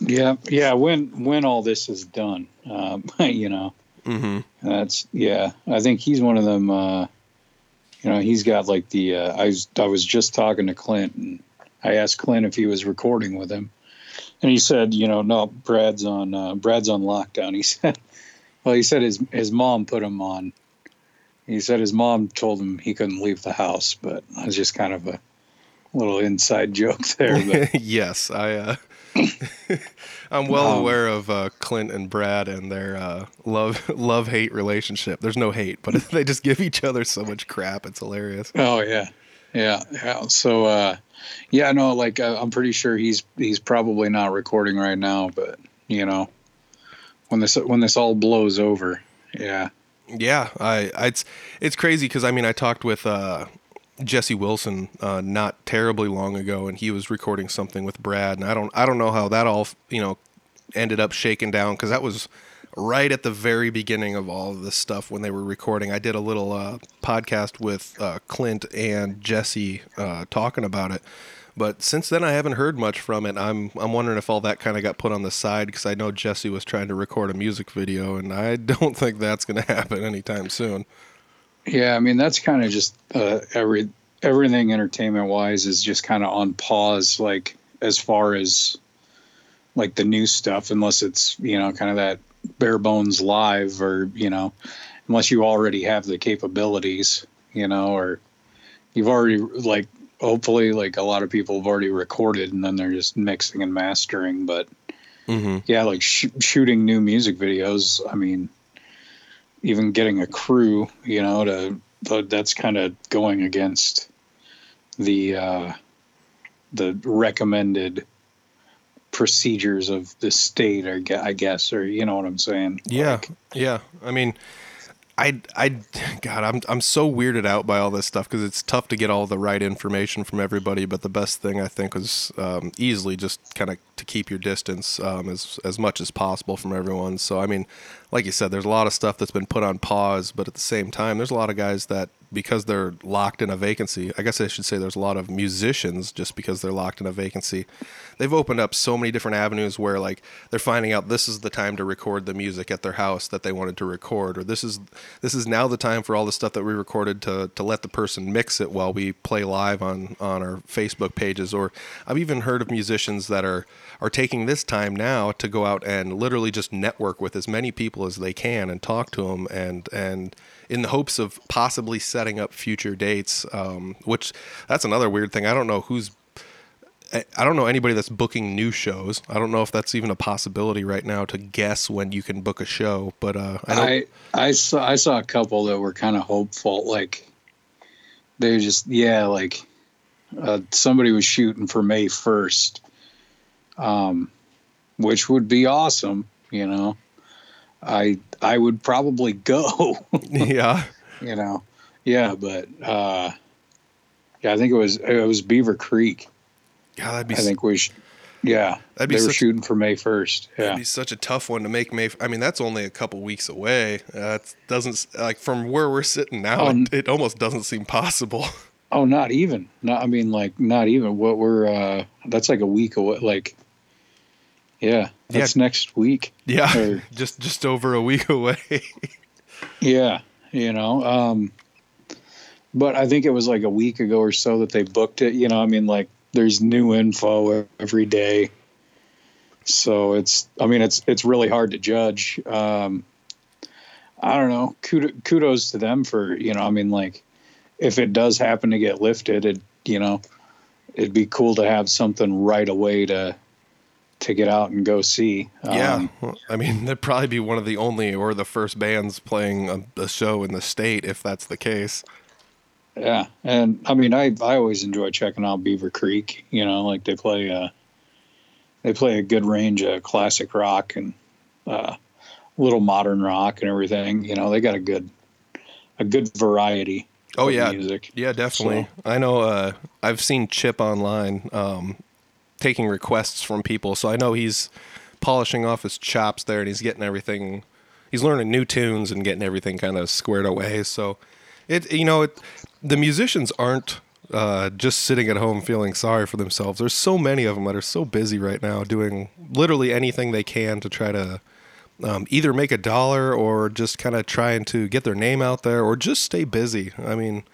Speaker 3: yeah yeah when when all this is done um, you know mm-hmm. that's yeah i think he's one of them uh, you know he's got like the uh, i was i was just talking to clint and i asked clint if he was recording with him and he said, you know, no, Brad's on uh, Brad's on lockdown. He said, well, he said his his mom put him on. He said his mom told him he couldn't leave the house, but it was just kind of a little inside joke there.
Speaker 1: yes, I. Uh, I'm well um, aware of uh, Clint and Brad and their uh, love love hate relationship. There's no hate, but they just give each other so much crap. It's hilarious.
Speaker 3: Oh yeah, yeah, yeah. So uh, yeah, no, like uh, I'm pretty sure he's he's probably not recording right now, but you know, when this when this all blows over, yeah.
Speaker 1: Yeah, I, I it's it's crazy because I mean I talked with uh, Jesse Wilson uh, not terribly long ago, and he was recording something with Brad, and I don't I don't know how that all you know ended up shaking down because that was right at the very beginning of all of this stuff when they were recording. I did a little uh, podcast with uh, Clint and Jesse uh, talking about it. But since then, I haven't heard much from it. I'm I'm wondering if all that kind of got put on the side because I know Jesse was trying to record a music video, and I don't think that's going to happen anytime soon.
Speaker 3: Yeah, I mean that's kind of just uh, every everything entertainment wise is just kind of on pause, like as far as like the new stuff, unless it's you know kind of that bare bones live or you know unless you already have the capabilities you know or you've already like hopefully like a lot of people have already recorded and then they're just mixing and mastering but mm-hmm. yeah like sh- shooting new music videos i mean even getting a crew you know to that's kind of going against the uh the recommended procedures of the state, or I guess, or you know what I'm saying?
Speaker 1: Yeah, like, yeah. I mean, I, I, God, I'm, I'm so weirded out by all this stuff because it's tough to get all the right information from everybody. But the best thing I think was um, easily just kind of to keep your distance um, as, as much as possible from everyone. So I mean, like you said, there's a lot of stuff that's been put on pause, but at the same time, there's a lot of guys that because they're locked in a vacancy. I guess I should say there's a lot of musicians just because they're locked in a vacancy. They've opened up so many different avenues where like they're finding out this is the time to record the music at their house that they wanted to record or this is this is now the time for all the stuff that we recorded to to let the person mix it while we play live on on our Facebook pages or I've even heard of musicians that are are taking this time now to go out and literally just network with as many people as they can and talk to them and and in the hopes of possibly setting up future dates. Um, which that's another weird thing. I don't know who's I don't know anybody that's booking new shows. I don't know if that's even a possibility right now to guess when you can book a show. But uh,
Speaker 3: I, I, I saw I saw a couple that were kind of hopeful. Like they just yeah, like uh, somebody was shooting for May first, um, which would be awesome. You know, I I would probably go.
Speaker 1: yeah.
Speaker 3: You know, yeah, but uh, Yeah, I think it was it was Beaver Creek.
Speaker 1: Yeah, that'd be.
Speaker 3: I think we should. Yeah,
Speaker 1: That'd be
Speaker 3: they were
Speaker 1: such-
Speaker 3: shooting for May first.
Speaker 1: That'd
Speaker 3: Yeah,
Speaker 1: be such a tough one to make May. I mean, that's only a couple weeks away. That doesn't like from where we're sitting now.
Speaker 3: Um,
Speaker 1: it, it almost doesn't seem possible.
Speaker 3: Oh, not even. Not. I mean, like not even. What we're. uh That's like a week away. Like. Yeah, that's next week.
Speaker 1: Yeah,
Speaker 3: Or-
Speaker 1: just just over a week away.
Speaker 3: Yeah, you know. Um But I think it was like a week ago or so that they booked it. You know, I mean, like there's new info every day. So it's. I mean, it's it's really hard to judge. Um I don't know. Kudos, kudos to them for you know. I mean, like if it does happen to get lifted, it you know, it'd be cool to have something right away to to get out and go see.
Speaker 1: yeah,
Speaker 3: Um,
Speaker 1: well, I mean, they'd probably be one of the only or the first bands playing a, a show in the state if that's the case.
Speaker 3: Yeah, and I mean, I I always enjoy checking out Beaver Creek. You know, like they play uh they play a good range of classic rock and uh, little modern rock and everything. You know, they got a good a good variety.
Speaker 1: Oh yeah,
Speaker 3: music.
Speaker 1: yeah, definitely. I know. Uh, I've seen Chip online um, taking requests from people, so I know he's polishing off his chops there, and he's getting everything. He's learning new tunes and getting everything kind of squared away. So it, you know, it, the musicians aren't uh, just sitting at home feeling sorry for themselves. There's so many of them that are so busy right now doing literally anything they can to try to um, either make a dollar or just kind of trying to get their name out there or just stay busy. I mean,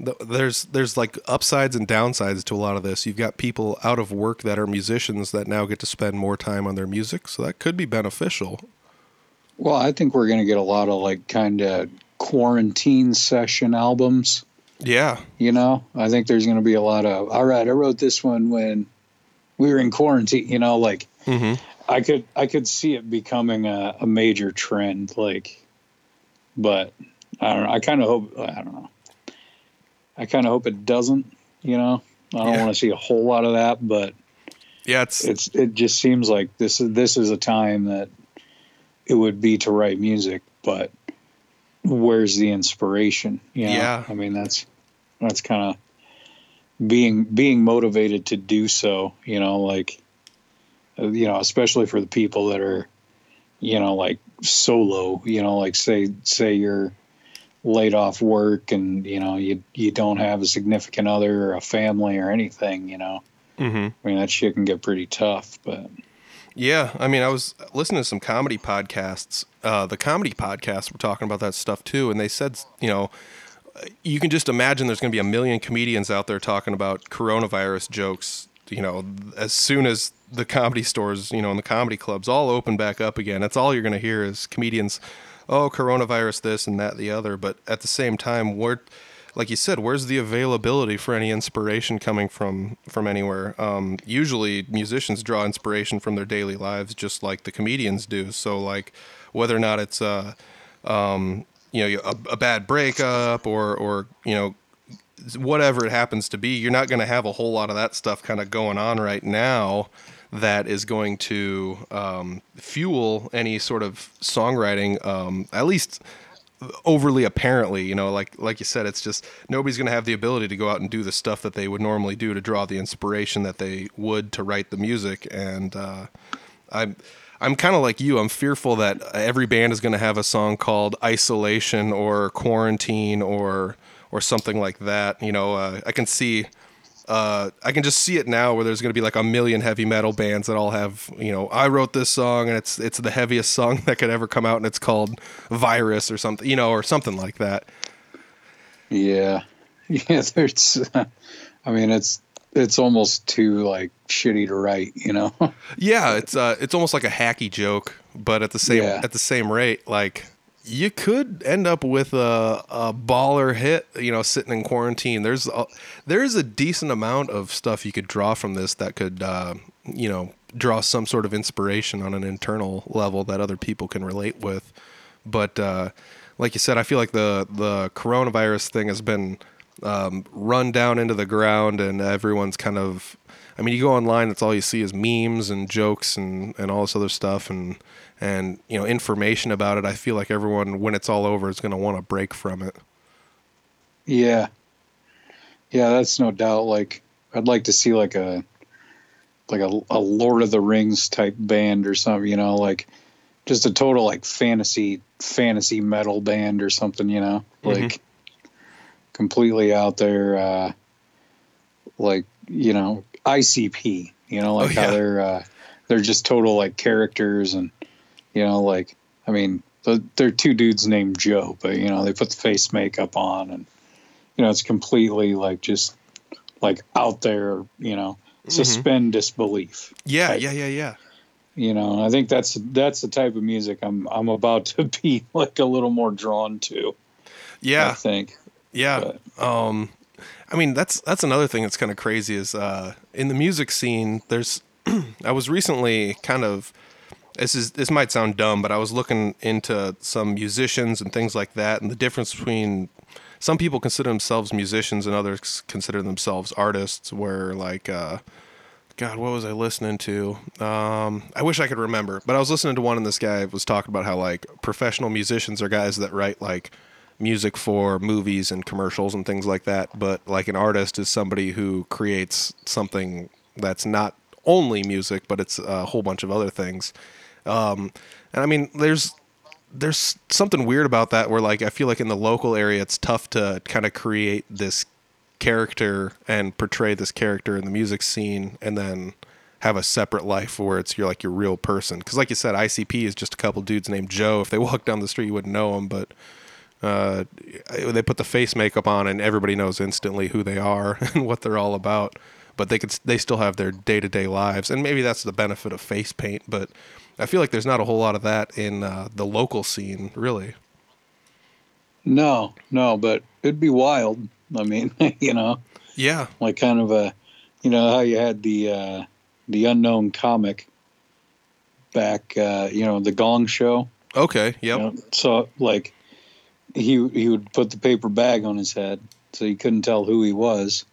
Speaker 1: there's there's like upsides and downsides to a lot of this. You've got people out of work that are musicians that now get to spend more time on their music, so that could be beneficial.
Speaker 3: Well, I think we're gonna get a lot of like kind of quarantine session albums.
Speaker 1: Yeah,
Speaker 3: You know, I think there's gonna be a lot of. All right, I wrote this one when we were in quarantine. You know, like
Speaker 1: hmm
Speaker 3: I could I could see it becoming a, a major trend, like, but I don't know. I kind of hope I don't know. I kind of hope it doesn't. You know, I don't
Speaker 1: Yeah.
Speaker 3: want to see a whole lot of that, but
Speaker 1: yeah. It's
Speaker 3: it's it just seems like this is this is a time that it would be to write music, but where's the inspiration? You know?
Speaker 1: Yeah.
Speaker 3: I mean that's that's kind of being being motivated to do so. You know, like uh, you know, especially for the people that are you know like solo. You know, like say say you're laid off work and you know you you don't have a significant other or a family or anything. You know.
Speaker 1: hmm
Speaker 3: I mean, that shit can get pretty tough, but
Speaker 1: Yeah, I mean, I was listening to some comedy podcasts. Uh, the comedy podcasts were talking about that stuff too, and they said, you know, you can just imagine there's going to be a million comedians out there talking about coronavirus jokes. You know, as soon as the comedy stores, you know, and the comedy clubs all open back up again, that's all you're going to hear is comedians, oh, coronavirus, this and that, the other. But at the same time, where, like you said, where's the availability for any inspiration coming from from anywhere? Um, usually, musicians draw inspiration from their daily lives, just like the comedians do. So, like, whether or not it's uh, um, you know, a, a bad breakup or or you know, whatever it happens to be, you're not going to have a whole lot of that stuff kind of going on right now that is going to um, fuel any sort of songwriting, um, at least overly apparently you know like like you said it's just nobody's going to have the ability to go out and do the stuff that they would normally do to draw the inspiration that they would to write the music. And uh, i'm i'm kind of like you i'm fearful that every band is going to have a song called isolation or quarantine or or something like that you know uh, i can see uh, I can just see it now where there's going to be like a million heavy metal bands that all have, you know, I wrote this song and it's it's the heaviest song that could ever come out and it's called Virus or something, you know, or something like that.
Speaker 3: yeah, yeah. There's, I mean, it's it's almost too like shitty to write, you know.
Speaker 1: Yeah, it's uh it's almost like a hacky joke, but at the same
Speaker 3: Yeah.
Speaker 1: at the same rate, like you could end up with a, a baller hit, you know, sitting in quarantine. There's a, there's a decent amount of stuff you could draw from this that could, uh, you know, draw some sort of inspiration on an internal level that other people can relate with. But uh, like you said, I feel like the the coronavirus thing has been um, run down into the ground, and everyone's kind of. I mean, you go online, that's all you see is memes and jokes and, and all this other stuff, and and you know information about it. I feel like everyone, when it's all over, is going to want to break from it.
Speaker 3: yeah, yeah, that's no doubt. Like, I'd like to see like a like a, a Lord of the Rings type band or something. You know, like just a total like fantasy fantasy metal band or something. You know,
Speaker 1: Mhm.
Speaker 3: like completely out there. Uh, like you know, ICP. You know, like
Speaker 1: Oh, yeah.
Speaker 3: how they're uh, they're just total like characters and you know like I mean they're two dudes named Joe, but you know they put the face makeup on and you know it's completely like just like out there. You know, suspend disbelief.
Speaker 1: Yeah,
Speaker 3: Right.
Speaker 1: yeah, yeah, yeah.
Speaker 3: You know, I think that's that's the type of music I'm I'm about to be like a little more drawn to.
Speaker 1: Yeah, I
Speaker 3: think.
Speaker 1: yeah. Um, I mean, that's that's another thing that's kind of crazy is uh, in the music scene. There's, I was recently kind of. This is this might sound dumb, but I was looking into some musicians and things like that, and the difference between some people consider themselves musicians and others consider themselves artists. Where like, uh, God, what was I listening to? Um, I wish I could remember, but I was listening to one, and this guy was talking about how like professional musicians are guys that write like music for movies and commercials and things like that. But like an artist is somebody who creates something that's not only music, but it's a whole bunch of other things. Um, and I mean, there's there's something weird about that where like I feel like in the local area it's tough to kind of create this character and portray this character in the music scene and then have a separate life where it's you're like your real person. Because like you said ICP is just a couple dudes named Joe. If they walk down the street you wouldn't know them but uh, they put the face makeup on and everybody knows instantly who they are and what they're all about. But they could they still have their day-to-day lives. And maybe that's the benefit of face paint but I feel like there's not a whole lot of that in uh, the local scene really
Speaker 3: No, no, but it'd be wild. I mean, you know,
Speaker 1: yeah
Speaker 3: like kind of a, you know, how you had the uh, the unknown comic back, uh, you know, the Gong Show.
Speaker 1: okay yep
Speaker 3: You know, so like he he would put the paper bag on his head so you couldn't tell who he was.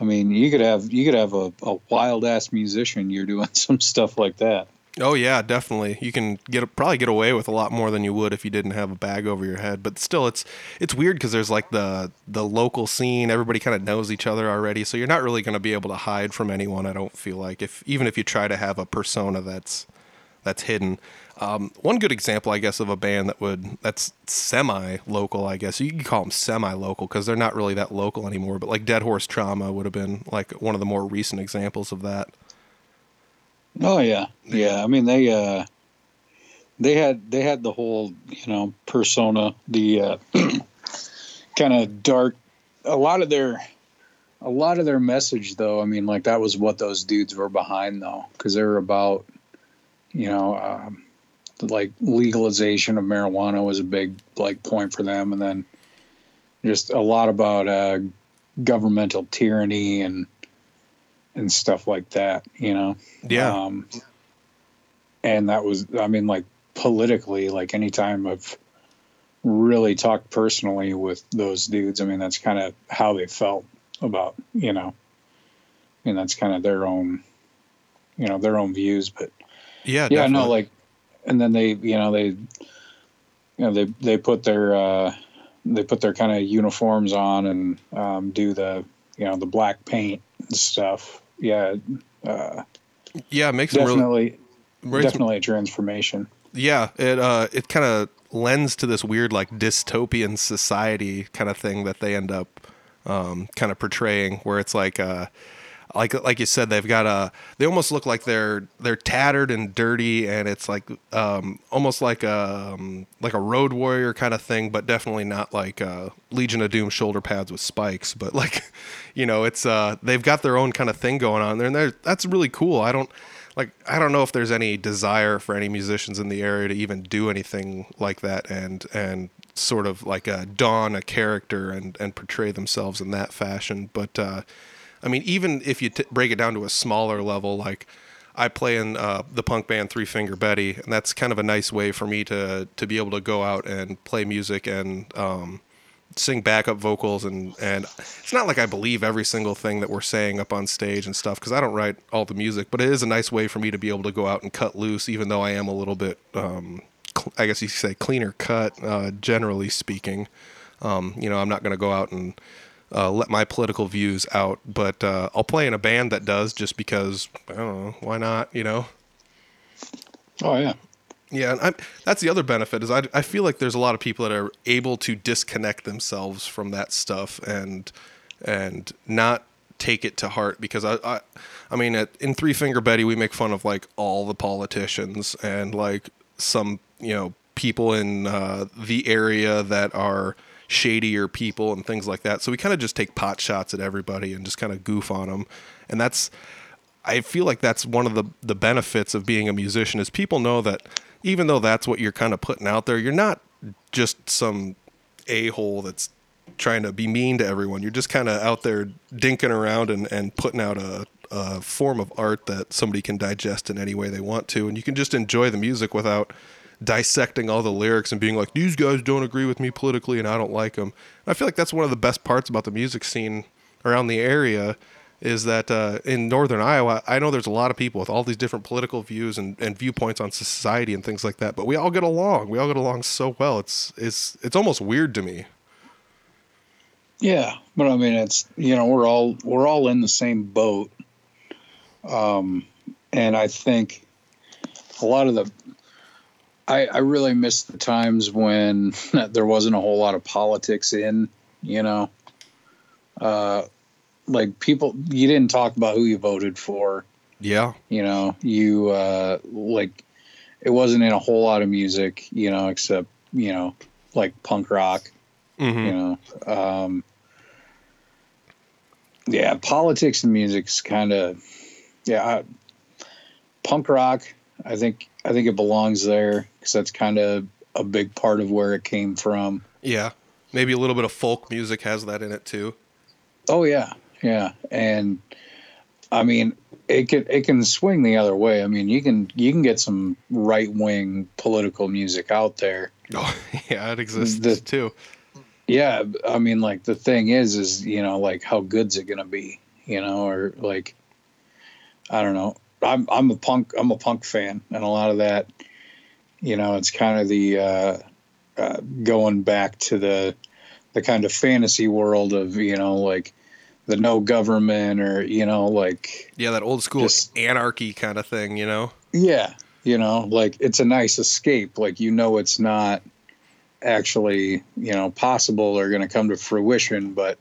Speaker 3: I mean, you could have you could have a, a wild ass musician. You're doing some stuff like that.
Speaker 1: Oh yeah, definitely. You can get probably get away with a lot more than you would if you didn't have a bag over your head. But still, it's it's weird because there's like the the local scene. Everybody kind of knows each other already, so you're not really going to be able to hide from anyone. I don't feel like if even if you try to have a persona that's that's hidden. Um, one good example, I guess, of a band that would that's semi local. I guess you can call them semi local because they're not really that local anymore. But like Dead Horse Trauma would have been like one of the more recent examples of that.
Speaker 3: Oh yeah, yeah. I mean they uh, they had they had the whole you know persona, the uh, kind of dark. A lot of their a lot of their message though. I mean, like that was what those dudes were behind though, because they were about you know um, like legalization of marijuana was a big like point for them, and then just a lot about uh, governmental tyranny and and stuff like that. You know.
Speaker 1: Yeah.
Speaker 3: Um, and that was, I mean, like politically, like anytime I've really talked personally with those dudes, I mean, that's kind of how they felt about, you know, and that's kind of their own, you know, their own views. But
Speaker 1: yeah,
Speaker 3: yeah, no, like, and then they, you know, they, you know, they, they put their, uh, they put their kind of uniforms on and um, do the, you know, the black paint and stuff. Yeah. Uh,
Speaker 1: yeah, it makes really
Speaker 3: definitely
Speaker 1: makes-
Speaker 3: definitely a transformation
Speaker 1: Yeah, it uh it kind of lends to this weird like dystopian society kind of thing that they end up um kind of portraying where it's like uh like like you said they've got a they almost look like they're they're tattered and dirty and it's like um almost like a um, like a road warrior kind of thing but definitely not like uh Legion of Doom shoulder pads with spikes but like you know it's uh they've got their own kind of thing going on there and that's really cool I don't like I don't know if there's any desire for any musicians in the area to even do anything like that and and sort of like uh, don a character and and portray themselves in that fashion. But uh, I mean, even if you t- break it down to a smaller level, like I play in uh, the punk band Three Finger Betty, and that's kind of a nice way for me to to be able to go out and play music and um, sing backup vocals and and it's not like I believe every single thing that we're saying up on stage and stuff because I don't write all the music, but it is a nice way for me to be able to go out and cut loose, even though I am a little bit, um, cl- I guess you could say, cleaner cut, uh, generally speaking. Um, you know, I'm not going to go out and uh, let my political views out, but uh, I'll play in a band that does just because I don't know why not, you know.
Speaker 3: Oh yeah.
Speaker 1: Yeah, and I'm, that's the other benefit is I, I feel like there's a lot of people that are able to disconnect themselves from that stuff and and not take it to heart because I I, I mean at, in Three Finger Betty we make fun of like all the politicians and like some you know people in uh, the area that are shadier people and things like that. So we kind of just take pot shots at everybody and just kind of goof on them, and that's I feel like that's one of the the benefits of being a musician is people know that even though that's what you're kind of putting out there, you're not just some a hole that's trying to be mean to everyone. You're just kind of out there dinking around and, and putting out a, a form of art that somebody can digest in any way they want to. And you can just enjoy the music without dissecting all the lyrics and being like, these guys don't agree with me politically and I don't like them. And I feel like that's one of the best parts about the music scene around the area is that uh, in northern Iowa, I know there's a lot of people with all these different political views and, and viewpoints on society and things like that, but we all get along. We all get along so well. It's it's it's almost weird to me.
Speaker 3: Yeah, but I mean, it's you know we're all we're all in the same boat, um, and I think a lot of the I, I really miss the times when there wasn't a whole lot of politics in, you know, uh, like people you didn't talk about who you voted for.
Speaker 1: Yeah,
Speaker 3: You know, you uh, like it wasn't in a whole lot of music, you know, except you know like punk rock
Speaker 1: hmm
Speaker 3: you know? Um yeah politics and music's kind of yeah I, punk rock i think i think it belongs there because that's kind of a big part of where it came from
Speaker 1: yeah. Maybe a little bit of folk music has that in it too.
Speaker 3: oh yeah yeah and i mean it can it can swing the other way i mean you can you can get some right wing political music out there
Speaker 1: Oh, yeah, it exists
Speaker 3: The-
Speaker 1: too.
Speaker 3: yeah i mean like the thing is is you know like how good's it gonna be you know or like i don't know i'm i'm a punk i'm a punk fan and a lot of that you know it's kind of the uh, uh going back to the the kind of fantasy world of you know like the no government or you know like
Speaker 1: Yeah, that old school
Speaker 3: Just-
Speaker 1: anarchy kind of thing, you know.
Speaker 3: yeah you know like it's a nice escape like you know it's not actually you know possible or going to come to fruition but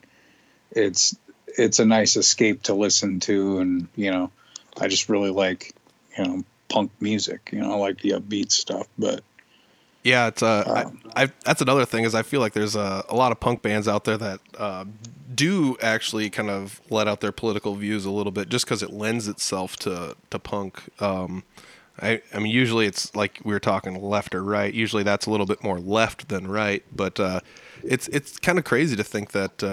Speaker 3: it's it's a nice escape to listen to and you know i just really like you know punk music you know like the upbeat stuff but
Speaker 1: Yeah, it's uh,
Speaker 3: Um,
Speaker 1: I, I, that's another thing is I feel like there's a, a lot of punk bands out there that uh, do actually kind of let out their political views a little bit just because it lends itself to to punk. Um, I I mean usually it's like we were talking left or right. Usually that's a little bit more left than right, but uh, it's it's kind of crazy to think that.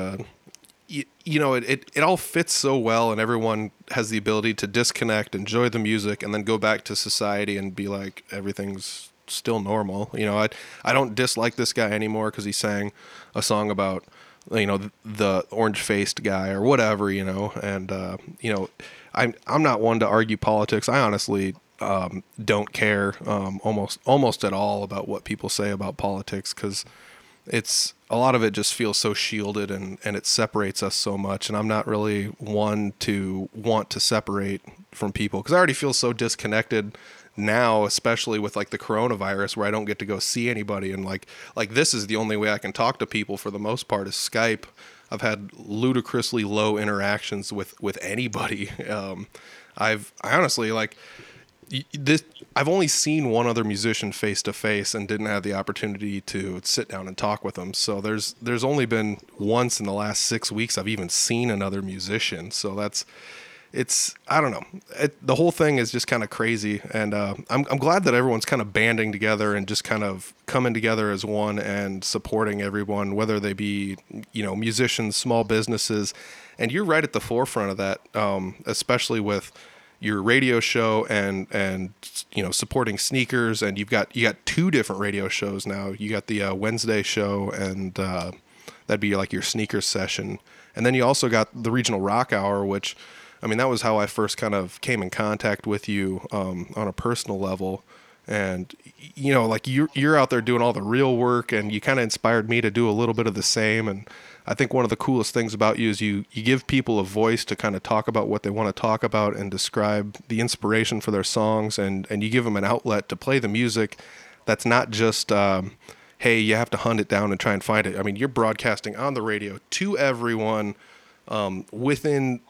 Speaker 1: You, you know, it, it, it all fits so well, and everyone has the ability to disconnect, enjoy the music, and then go back to society and be like, everything's still normal. You know, I, I don't dislike this guy anymore because he sang a song about, you know, the, the orange faced guy or whatever, you know, and, uh, you know, I'm, I'm not one to argue politics. I honestly um, don't care um, almost, almost at all about what people say about politics because it's a lot of it just feels so shielded and, and it separates us so much. And i'm not really one to want to separate from people because i already feel so disconnected now especially with like the coronavirus where i don't get to go see anybody. And like like this is the only way i can talk to people for the most part is skype. I've had ludicrously low interactions with with anybody. Um i've i honestly like this I've only seen one other musician face to face and didn't have the opportunity to sit down and talk with them. So there's there's only been once in the last 6 weeks I've even seen another musician. So that's it's I don't know. It, the whole thing is just kind of crazy and uh, I'm I'm glad that everyone's kind of banding together and just kind of coming together as one and supporting everyone whether they be you know musicians, small businesses and you're right at the forefront of that um, especially with your radio show and and you know supporting sneakers and you've got you got two different radio shows now. You got the uh, wednesday show and uh, that'd be like your sneakers session. And then you also got the regional rock hour which i mean that was how i first kind of came in contact with you um, on a personal level. And you know like you're, you're out there doing all the real work and you kind of inspired me to do a little bit of the same. And I think one of the coolest things about you is you you give people a voice to kind of talk about what they want to talk about and describe the inspiration for their songs, and and you give them an outlet to play the music that's not just. Um, hey, you have to hunt it down and try and find it. I mean, you're broadcasting on the radio to everyone um, within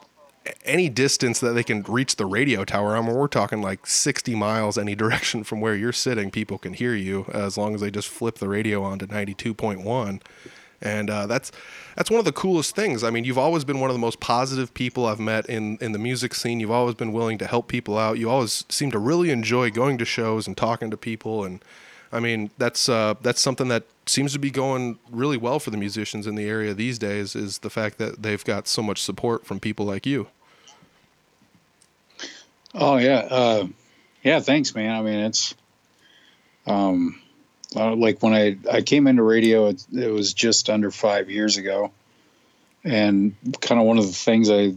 Speaker 1: any distance that they can reach the radio tower. I mean, we're talking like 60 miles any direction from where you're sitting. People can hear you as long as they just flip the radio on to 92.1. And uh, that's that's one of the coolest things. I mean, you've always been one of the most positive people I've met in in the music scene. You've always been willing to help people out. You always seem to really enjoy going to shows and talking to people. And I mean, that's uh, that's something that seems to be going really well for the musicians in the area these days. Is the fact that they've got so much support from people like you.
Speaker 3: Oh yeah, uh, yeah. Thanks, man. I mean, it's um, uh, like when I I came into radio, it, it was just under five years ago, and kind of one of the things I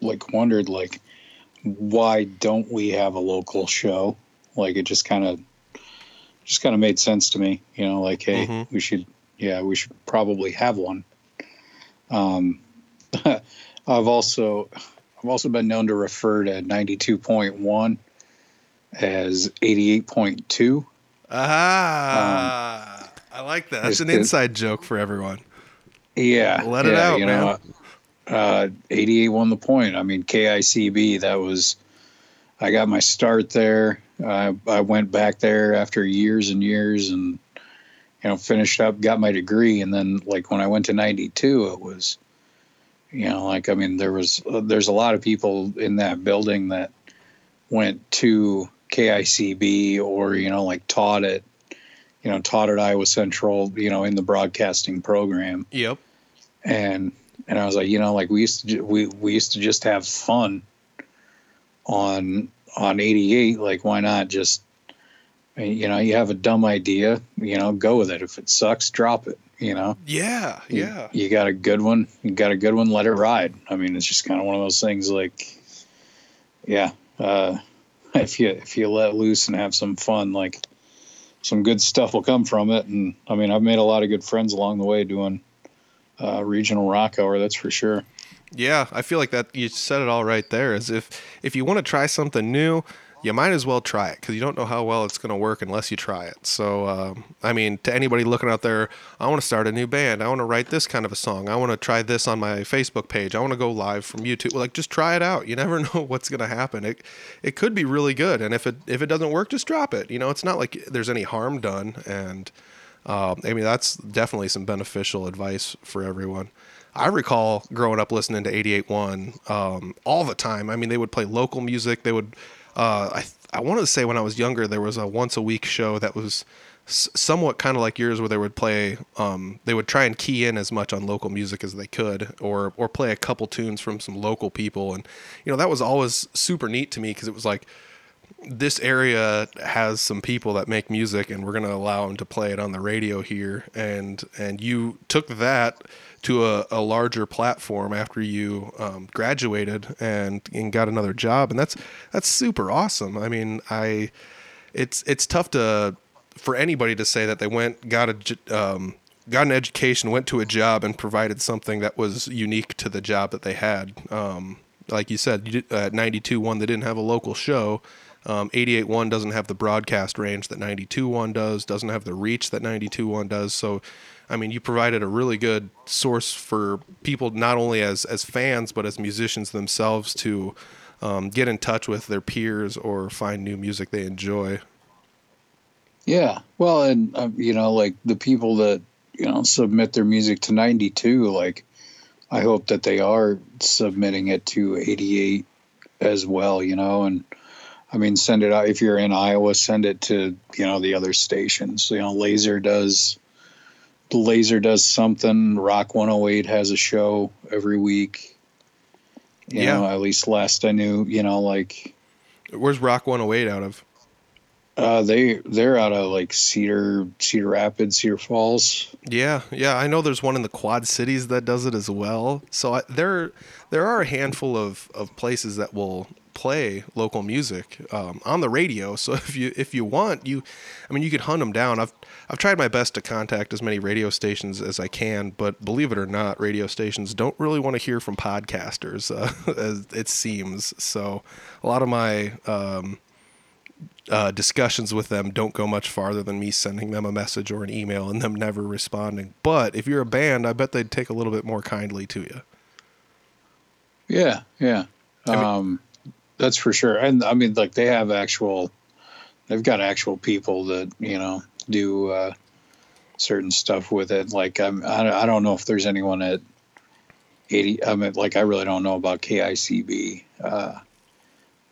Speaker 3: like wondered like, why don't we have a local show? Like it just kind of just kind of made sense to me. You know, like hey,
Speaker 1: Mhm.
Speaker 3: we should yeah, we should probably have one. Um, I've also I've also been known to refer to 92.1 as 88.2.
Speaker 1: Ah, I like that. That's an
Speaker 3: it-
Speaker 1: inside joke for everyone.
Speaker 3: Yeah,
Speaker 1: Let it
Speaker 3: yeah,
Speaker 1: out,
Speaker 3: you know, uh, 88 won the point. I mean, KICB. That was. I got my start there. I I went back there after years and years, and you know, finished up, got my degree, and then like when I went to 92, it was, you know, like I mean, there was uh, there's a lot of people in that building that went to KICB or you know like taught it, you know, taught at Iowa Central, you know, in the broadcasting program
Speaker 1: Yep.
Speaker 3: and and I was like, you know, like we used to ju- we we used to just have fun on on 88. Like, why not just you know, you have a dumb idea, you know, go with it. If it sucks, drop it. You know,
Speaker 1: Yeah.
Speaker 3: You-
Speaker 1: Yeah.
Speaker 3: You, got a good one, you got a good one, let it ride. I mean, it's just kind of one of those things. Like, yeah, uh, if you if you let loose and have some fun, like some good stuff will come from it. And I mean, I've made a lot of good friends along the way doing uh, regional rock hour. That's for sure.
Speaker 1: Yeah, I feel like that you said it all right there. Is if if you want to try something new, you might as well try it because you don't know how well it's going to work unless you try it. So, um, I mean, to anybody looking out there, I want to start a new band. I want to write this kind of a song. I want to try this on my Facebook page. I want to go live from YouTube. Like, just try it out. You never know what's going to happen. It it could be really good, and if it if it doesn't work, just drop it. You know, it's not like there's any harm done, and um, I mean, that's definitely some beneficial advice for everyone. I recall growing up listening to 88.1 um, all the time. I mean, they would play local music. They would, uh, I, I want to say when I was younger, there was a once a week show that was somewhat kind of like yours where they would play, um, they would try and key in as much on local music as they could or, or play a couple tunes from some local people. And, you know, that was always super neat to me because it was like, this area has some people that make music and we're going to allow them to play it on the radio here and and you took that to a, a larger platform after you um, graduated and, and got another job. And that's that's super awesome. I mean i it's it's tough to for anybody to say that they went got a um, got an education went to a job and provided something that was unique to the job that they had. Um, like you said you did, uh, 92 one they didn't have a local show. Um, 88 one doesn't have the broadcast range that 92 one does doesn't have the reach that 92 one does. So i mean you provided a really good source for people not only as as fans but as musicians themselves to um, get in touch with their peers or find new music they enjoy
Speaker 3: Yeah. Well, and uh, you know, like the people that you know submit their music to 92, like I hope that they are submitting it to 88 as well. You know, and I mean, send it out if you're in Iowa. Send it to you know the other stations. You know, Lazer does. Lazer does something. Rock 108 has a show every week. You
Speaker 1: Yeah.
Speaker 3: know, at least last I knew. You know, like
Speaker 1: where's rock 108 out of
Speaker 3: uh, they they're out of like Cedar Cedar Rapids, Cedar Falls.
Speaker 1: Yeah, yeah, I know there's one in the Quad Cities that does it as well. So I, there, there are a handful of, of places that will play local music um, on the radio. So if you if you want, you, I mean, you could hunt them down. I've I've tried my best to contact as many radio stations as I can, but believe it or not, radio stations don't really want to hear from podcasters, uh, as it seems. So a lot of my um, uh, discussions with them don't go much farther than me sending them a message or an email and them never responding. But if you're a band, I bet they'd take a little bit more kindly to you.
Speaker 3: Yeah, yeah.
Speaker 1: I mean-
Speaker 3: um, that's for sure. And I mean, like they have actual, they've got actual people that you know do uh, certain stuff with it. Like I'm, I don't- I don't know if there's anyone at eighty. I mean, like I really don't know about KICB. Uh,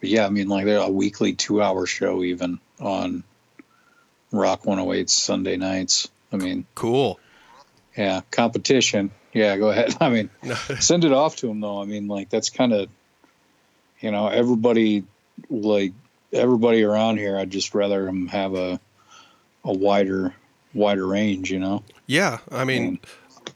Speaker 3: but yeah, I mean, like they're a weekly two-hour show even on Rock 108 Sunday nights. I mean,
Speaker 1: Cool.
Speaker 3: yeah, competition. Yeah, go ahead. I mean, send it off to them though. I mean, like that's kind of, you know, everybody like everybody around here. I'd just rather them have a a wider wider range. You know.
Speaker 1: Yeah, I mean,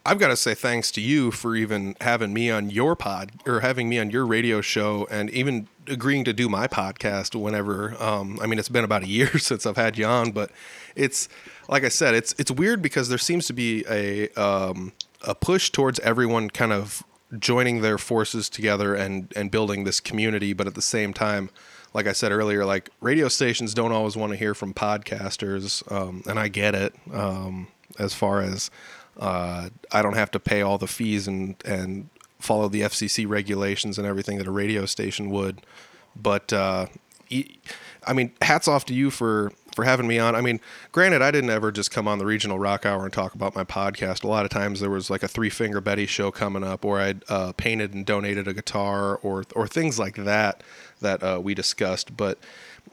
Speaker 1: I've got to say thanks to you for even having me on your pod or having me on your radio show and even agreeing to do my podcast whenever. Um, I mean, it's been about a year since I've had you on, but it's like I said, it's it's weird because there seems to be a um, a push towards everyone kind of joining their forces together and and building this community, but at the same time. Like I said earlier, like radio stations don't always want to hear from podcasters, um, and I get it. Um, as far as uh, I don't have to pay all the fees and and follow the FCC regulations and everything that a radio station would. But uh, e- I mean, hats off to you for for having me on. I mean, granted, I didn't ever just come on the regional rock hour and talk about my podcast. A lot of times there was like a Three Finger Betty show coming up, or I'd uh, painted and donated a guitar, or or things like that that uh, we discussed. But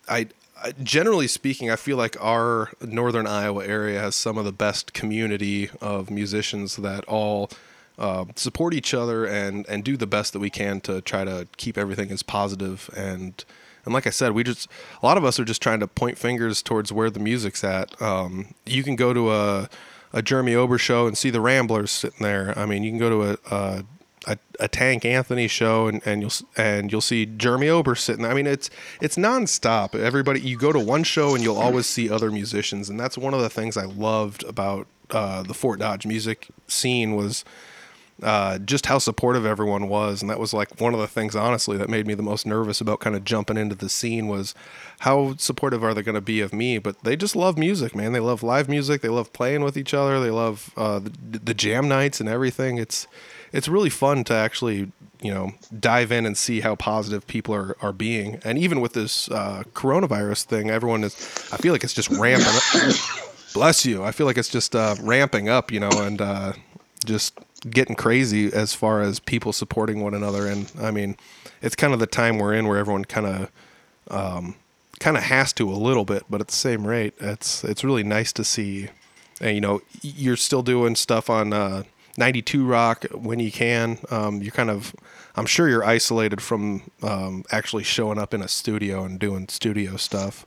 Speaker 1: I, I generally speaking, I feel like our northern Iowa area has some of the best community of musicians that all uh, support each other and and do the best that we can to try to keep everything as positive and and like I said, we just a lot of us are just trying to point fingers towards where the music's at. Um, you can go to a a Jeremy Ober show and see the Ramblers sitting there. I mean, you can go to a a, a, a Tank Anthony show and, and you'll and you'll see Jeremy Ober sitting. there. I mean, it's it's nonstop. Everybody, you go to one show and you'll always see other musicians, and that's one of the things I loved about uh, the Fort Dodge music scene was uh, just how supportive everyone was, and that was like one of the things, honestly, that made me the most nervous about kind of jumping into the scene was how supportive are they going to be of me? But they just love music, man. They love live music. They love playing with each other. They love uh, the, the jam nights and everything. It's it's really fun to actually you know dive in and see how positive people are are being. And even with this uh, coronavirus thing, everyone is. I feel like it's just ramping. up. Bless you. I feel like it's just uh, ramping up, you know, and uh, just getting crazy as far as people supporting one another. And I mean, it's kind of the time we're in where everyone kind of um, kind of has to a little bit, but at the same rate, it's it's really nice to see. And you know, you're still doing stuff on uh, 92 Rock when you can. Um, you're kind of, I'm sure you're isolated from um, actually showing up in a studio and doing studio stuff.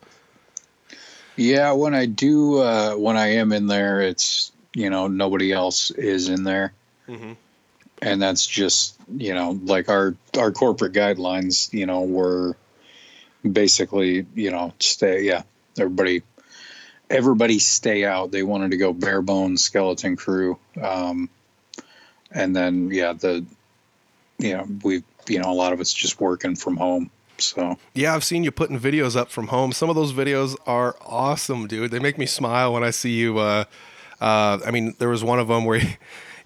Speaker 3: Yeah, when I do, uh, when I am in there, it's you know nobody else is in there, and that's just you know like our our corporate guidelines. You know, were basically you know stay. Yeah, everybody everybody stay out. They wanted to go bare bones skeleton crew, um, and then yeah the you know we you know a lot of it's just working from home. So
Speaker 1: Yeah, I've seen you putting videos up from home. Some of those videos are awesome, dude. They make me smile when I see you. Uh, uh, I mean, there was one of them where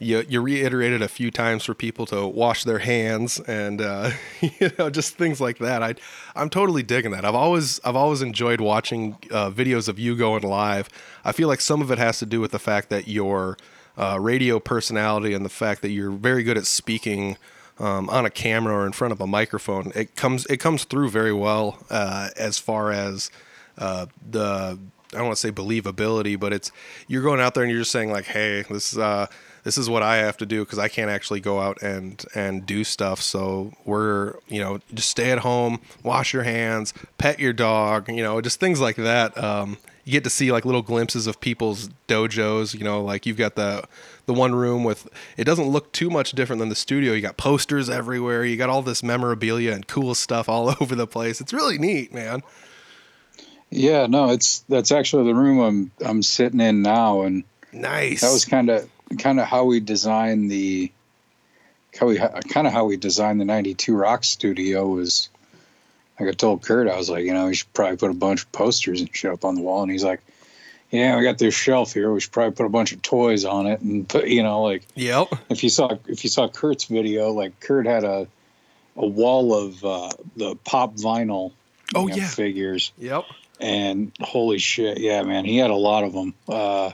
Speaker 1: you you reiterated a few times for people to wash their hands and uh, you know just things like that. I I'm totally digging that. I've always I've always enjoyed watching uh, videos of you going live. I feel like some of it has to do with the fact that your uh, radio personality and the fact that you're very good at speaking um, on a camera or in front of a microphone. It comes it comes through very well uh, as far as uh, the I don't want to say believability, but it's you're going out there and you're just saying like, hey, this is uh, this is what I have to do because I can't actually go out and and do stuff. So we're you know just stay at home, wash your hands, pet your dog, you know, just things like that. Um, you get to see like little glimpses of people's dojos. You know, like you've got the the one room with it doesn't look too much different than the studio. You got posters everywhere. You got all this memorabilia and cool stuff all over the place. It's really neat, man.
Speaker 3: Yeah, no, it's that's actually the room I'm I'm sitting in now, and
Speaker 1: Nice.
Speaker 3: that was kind of kind of how we designed the how we kind of how we designed the 92 rock studio was like i told kurt i was like you know we should probably put a bunch of posters and shit up on the wall and he's like yeah we got this shelf here we should probably put a bunch of toys on it and put you know like
Speaker 1: Yep.
Speaker 3: if you saw if you saw kurt's video like kurt had a a wall of uh the pop vinyl
Speaker 1: Oh,
Speaker 3: know,
Speaker 1: yeah.
Speaker 3: figures
Speaker 1: Yep.
Speaker 3: and holy shit yeah man he had a lot of them uh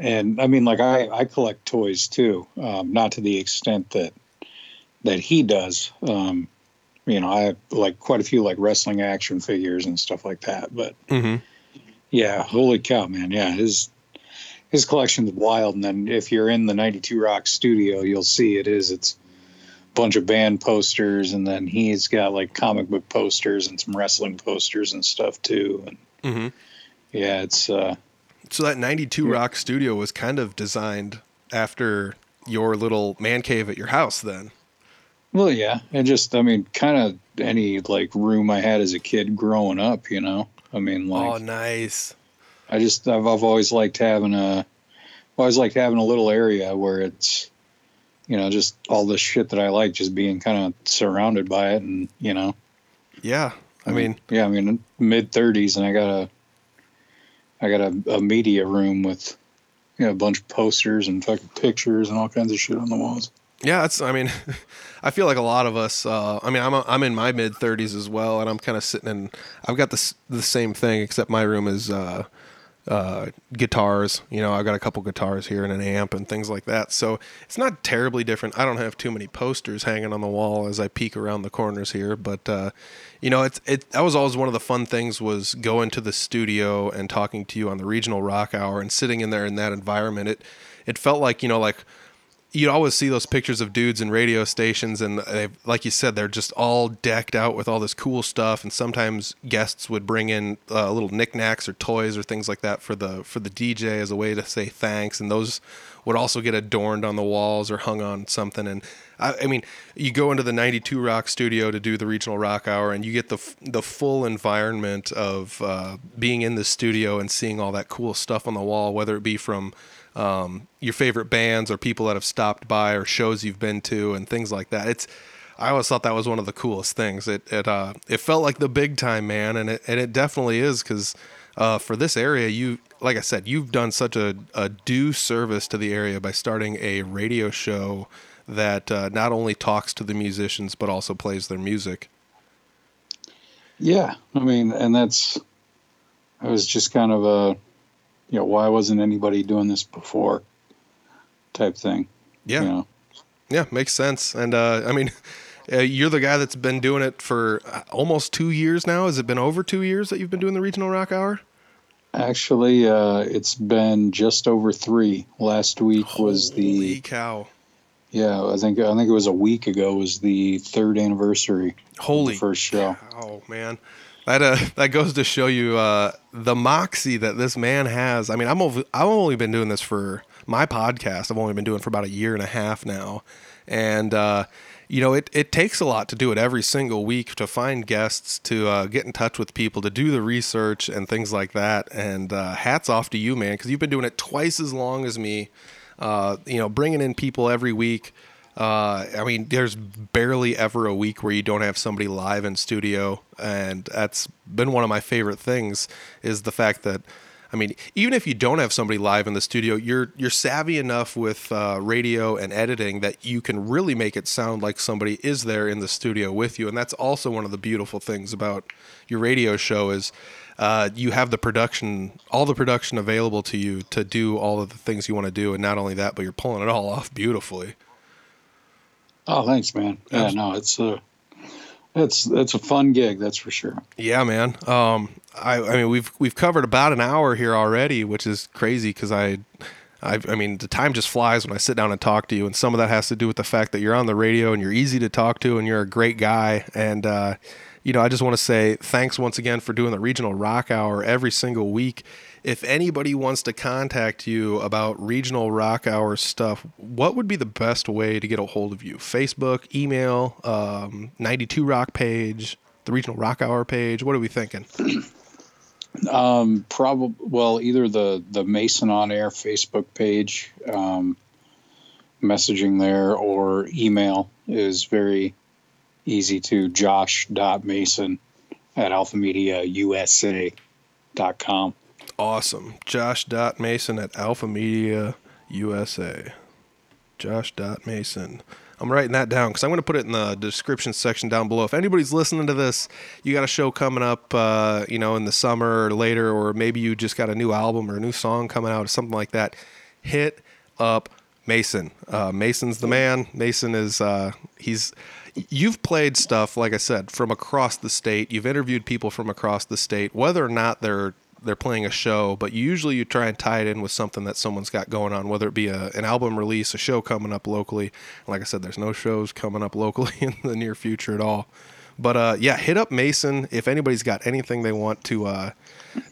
Speaker 3: and i mean like i i collect toys too um not to the extent that that he does. Um you know i have like quite a few like wrestling action figures and stuff like that but
Speaker 1: hmm
Speaker 3: yeah holy cow man. Yeah his his collection's wild. And then if you're in the 92 rock studio you'll see it is it's a bunch of band posters and then he's got like comic book posters and some wrestling posters and stuff too. And
Speaker 1: hmm
Speaker 3: yeah, it's uh
Speaker 1: So that 92
Speaker 3: Yeah.
Speaker 1: Rock studio was kind of designed after your little man cave at your house then.
Speaker 3: well yeah, and just I mean kind of any like room I had as a kid growing up, you know. I mean like.
Speaker 1: oh, nice.
Speaker 3: I just I've, I've always liked having a always liked having a little area where it's you know just all the shit that I like just being kind of surrounded by it and you know
Speaker 1: Yeah. I mm, mean,
Speaker 3: yeah, I mean mid 30s and I got a I got a, a media room with you know a bunch of posters and fucking pictures and all kinds of shit on the walls.
Speaker 1: yeah, it's, I mean, I feel like a lot of us, uh, I mean, I'm, a, I'm in my mid 30s as well, and I'm kind of sitting in, I've got this, the same thing, except my room is, uh, uh, guitars. You know, I've got a couple guitars here and an amp and things like that. So it's not terribly different. I don't have too many posters hanging on the wall as I peek around the corners here, but uh, you know, it's it. That was always one of the fun things was going to the studio and talking to you on the regional rock hour and sitting in there in that environment. It it felt like you know like you'd always see those pictures of dudes in radio stations and they like you said they're just all decked out with all this cool stuff and sometimes guests would bring in uh, little knickknacks or toys or things like that for the for the DJ as a way to say thanks and those would also get adorned on the walls or hung on something and I, I mean you go into the 92 rock studio to do the regional rock hour and you get the the full environment of uh, being in the studio and seeing all that cool stuff on the wall whether it be from um, your favorite bands or people that have stopped by or shows you've been to and things like that. It's I always thought that was one of the coolest things. It it uh, it felt like the big time man, and it and it definitely is because uh, for this area, you like I said, you've done such a, a due service to the area by starting a radio show that uh, not only talks to the musicians but also plays their music.
Speaker 3: Yeah, I mean, and that's I was just kind of a you know why wasn't anybody doing this before type thing.
Speaker 1: Yeah,
Speaker 3: You know?
Speaker 1: yeah, makes sense. And uh, I mean, uh, you're the guy that's been doing it for uh, almost two years now. Has it been over two years that you've been doing the regional rock hour?
Speaker 3: Actually, uh, it's been just over three. Last week was
Speaker 1: Holy
Speaker 3: the
Speaker 1: cow!
Speaker 3: yeah. I think I think it was a week ago was the third anniversary. of
Speaker 1: Holy
Speaker 3: the first show.
Speaker 1: Oh man, that uh, that goes to show you uh, the moxie that this man has. I mean, I'm ov- I've only been doing this for my podcast. I've only been doing for about a year and a half now, and uh, you know, it it takes a lot to do it every single week to find guests, to uh, get in touch with people, to do the research and things like that. And uh, hats off to you, man, because you've been doing it twice as long as me. Uh, you know, bringing in people every week. Uh, I mean, there's barely ever a week where you don't have somebody live in studio, and that's been one of my favorite things. Is the fact that, I mean, even if you don't have somebody live in the studio, you're you're savvy enough with uh, radio and editing that you can really make it sound like somebody is there in the studio with you, and that's also one of the beautiful things about your radio show is. Uh, you have the production, all the production available to you to do all of the things you want to do, and not only that, but you're pulling it all off beautifully.
Speaker 3: Oh, thanks, man. Yeah,
Speaker 1: Abs-
Speaker 3: no, it's a it's it's a fun gig, that's for sure.
Speaker 1: Yeah, man. Um, I, I mean, we've we've covered about an hour here already, which is crazy because I, I, I mean, the time just flies when I sit down and talk to you, and some of that has to do with the fact that you're on the radio and you're easy to talk to, and you're a great guy, and uh, you know, I just want to say thanks once again for doing the regional rock hour every single week. If anybody wants to contact you about regional rock hour stuff, what would be the best way to get a hold of you? Facebook, email, um, 92 Rock page, the regional rock hour page. What are we thinking?
Speaker 3: Um, probably well, either the the Mason on Air Facebook page, um, messaging there, or email is very easy to josh.mason at alphamediausa.com.
Speaker 1: Awesome. Josh.mason at Alpha Media USA. Josh.mason. I'm writing that down because I'm going to put it in the description section down below. If anybody's listening to this, you got a show coming up, uh, you know, in the summer or later, or maybe you just got a new album or a new song coming out or something like that, hit up Mason. Uh, Mason's the man. Mason is, uh, he's, you've played stuff, like I said, from across the state. You've interviewed people from across the state, whether or not they're they're playing a show, but usually you try and tie it in with something that someone's got going on, whether it be a, an album release, a show coming up locally. Like I said, there's no shows coming up locally in the near future at all. But uh, yeah, hit up Mason if anybody's got anything they want to uh,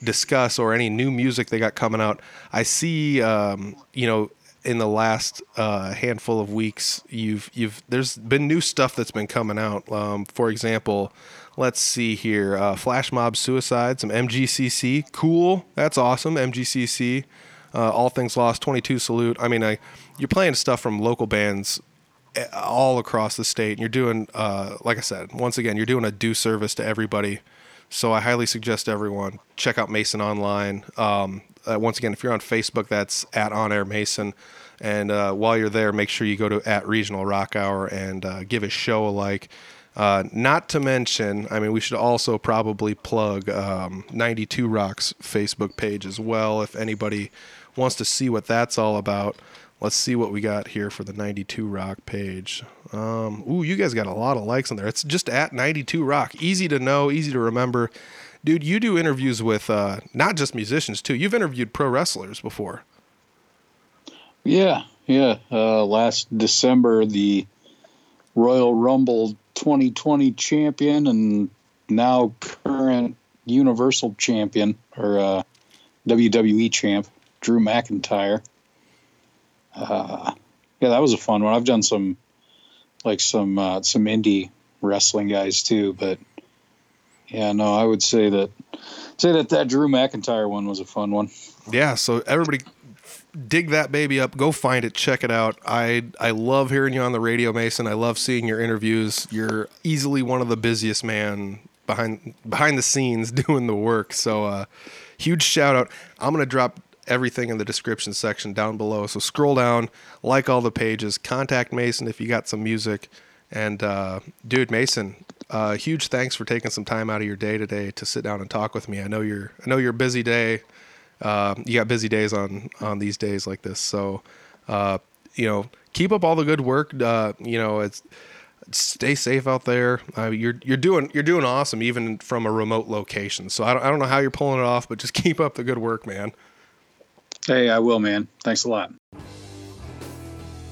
Speaker 1: discuss or any new music they got coming out. I see, um, you know, in the last uh, handful of weeks, you've you've there's been new stuff that's been coming out. Um, for example, let's see here, uh, Flash Mob Suicide, some MGCC, cool, that's awesome. MGCC, uh, All Things Lost, 22 Salute. I mean, I, you're playing stuff from local bands eh, all across the state, and you're doing, uh, like I said, once again, you're doing a due service to everybody. So I highly suggest everyone check out Mason online. Um, uh, once again, if you're on Facebook, that's at On Air Mason. And uh, while you're there, make sure you go to at Regional Rock Hour and uh, give a show a like. Uh, not to mention, I mean, we should also probably plug um, 92 Rock's Facebook page as well. If anybody wants to see what that's all about, let's see what we got here for the 92 Rock page. Um, ooh, you guys got a lot of likes on there. It's just at 92 Rock. Easy to know, easy to remember. Dude, you do interviews with uh, not just musicians, too. You've interviewed pro wrestlers before.
Speaker 3: Yeah, yeah. Uh, last December, the Royal Rumble 2020 champion and now current Universal champion or uh, WWE champ, Drew McIntyre. Uh, yeah, that was a fun one. I've done some like some uh, some indie wrestling guys too, but yeah, no, I would say that say that that Drew McIntyre one was a fun one.
Speaker 1: Yeah, so everybody dig that baby up. Go find it. Check it out. I I love hearing you on the radio, Mason. I love seeing your interviews. You're easily one of the busiest man behind behind the scenes doing the work. So uh, huge shout out. I'm gonna drop everything in the description section down below. So scroll down, like all the pages, contact Mason if you got some music. And uh, dude, Mason, uh, huge thanks for taking some time out of your day today to sit down and talk with me. I know you're I know you're a busy day uh, you got busy days on on these days like this. So, uh, you know, keep up all the good work. Uh, you know, it's stay safe out there. Uh, you're you're doing you're doing awesome even from a remote location. So I don't I don't know how you're pulling it off, but just keep up the good work, man.
Speaker 3: Hey, I will, man. Thanks a lot.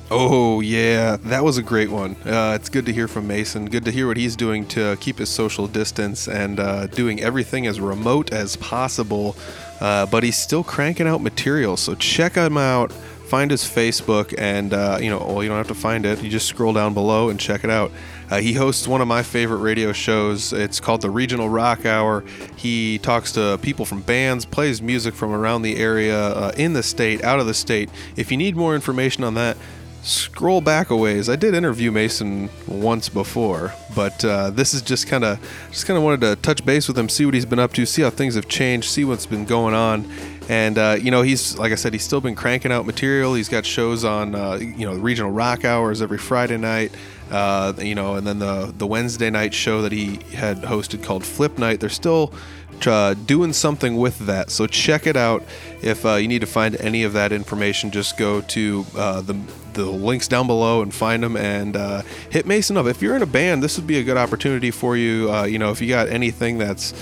Speaker 1: Oh yeah, that was a great one. Uh, it's good to hear from Mason. Good to hear what he's doing to keep his social distance and uh, doing everything as remote as possible uh, but he's still cranking out material. So check him out. Find his Facebook, and uh, you know, well, you don't have to find it. You just scroll down below and check it out. Uh, he hosts one of my favorite radio shows. It's called the Regional Rock Hour. He talks to people from bands, plays music from around the area, uh, in the state, out of the state. If you need more information on that, scroll back a ways. I did interview Mason once before, but uh, this is just kind of just kind of wanted to touch base with him, see what he's been up to, see how things have changed, see what's been going on. And uh, you know, he's like I said, he's still been cranking out material. He's got shows on uh, you know the regional rock hours every Friday night. Uh, you know, and then the the Wednesday night show that he had hosted called Flip Night. They're still uh, doing something with that. So check it out. If uh, you need to find any of that information, just go to uh, the the links down below and find them and uh, hit Mason up. If you're in a band, this would be a good opportunity for you. Uh, you know, if you got anything that's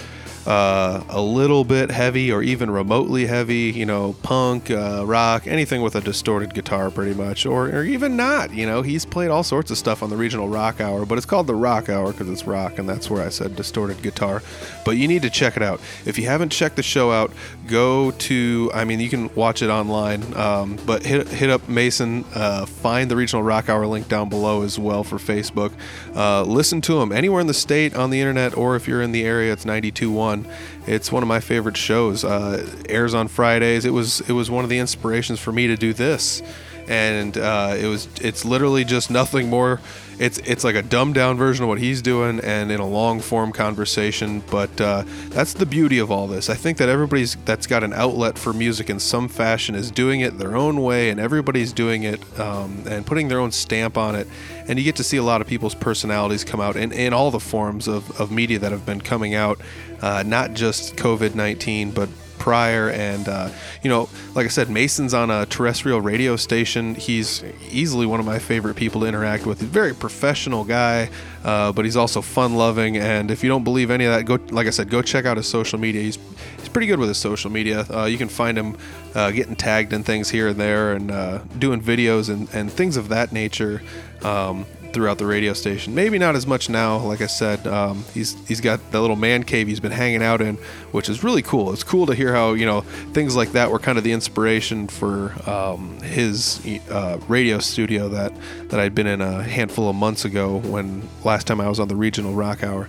Speaker 1: uh, a little bit heavy or even remotely heavy, you know, punk, uh, rock, anything with a distorted guitar, pretty much, or, or even not. You know, he's played all sorts of stuff on the regional rock hour, but it's called the rock hour because it's rock, and that's where I said distorted guitar. But you need to check it out. If you haven't checked the show out, go to, I mean, you can watch it online, um, but hit, hit up Mason, uh, find the regional rock hour link down below as well for Facebook. Uh, listen to him anywhere in the state on the internet, or if you're in the area, it's 92.1 on. It's one of my favorite shows. Uh, airs on Fridays. It was it was one of the inspirations for me to do this, and uh, it was it's literally just nothing more it's it's like a dumbed down version of what he's doing and in a long form conversation but uh, that's the beauty of all this. I think that everybody's that's got an outlet for music in some fashion is doing it their own way and everybody's doing it um, and putting their own stamp on it. And you get to see a lot of people's personalities come out in, in all the forms of, of media that have been coming out uh, not just covid-19 but prior. And, uh, you know, like I said, Mason's on a terrestrial radio station. He's easily one of my favorite people to interact with. He's a very professional guy, uh, but he's also fun loving. And if you don't believe any of that, go, like I said, go check out his social media. He's, he's pretty good with his social media. Uh, you can find him uh, getting tagged in things here and there and uh, doing videos and, and things of that nature. Um, throughout the radio station. Maybe not as much now. Like I said, um, he's he's got the little man cave he's been hanging out in, which is really cool. It's cool to hear how you know things like that were kind of the inspiration for um, his uh, radio studio that that I'd been in a handful of months ago when last time I was on the regional rock hour.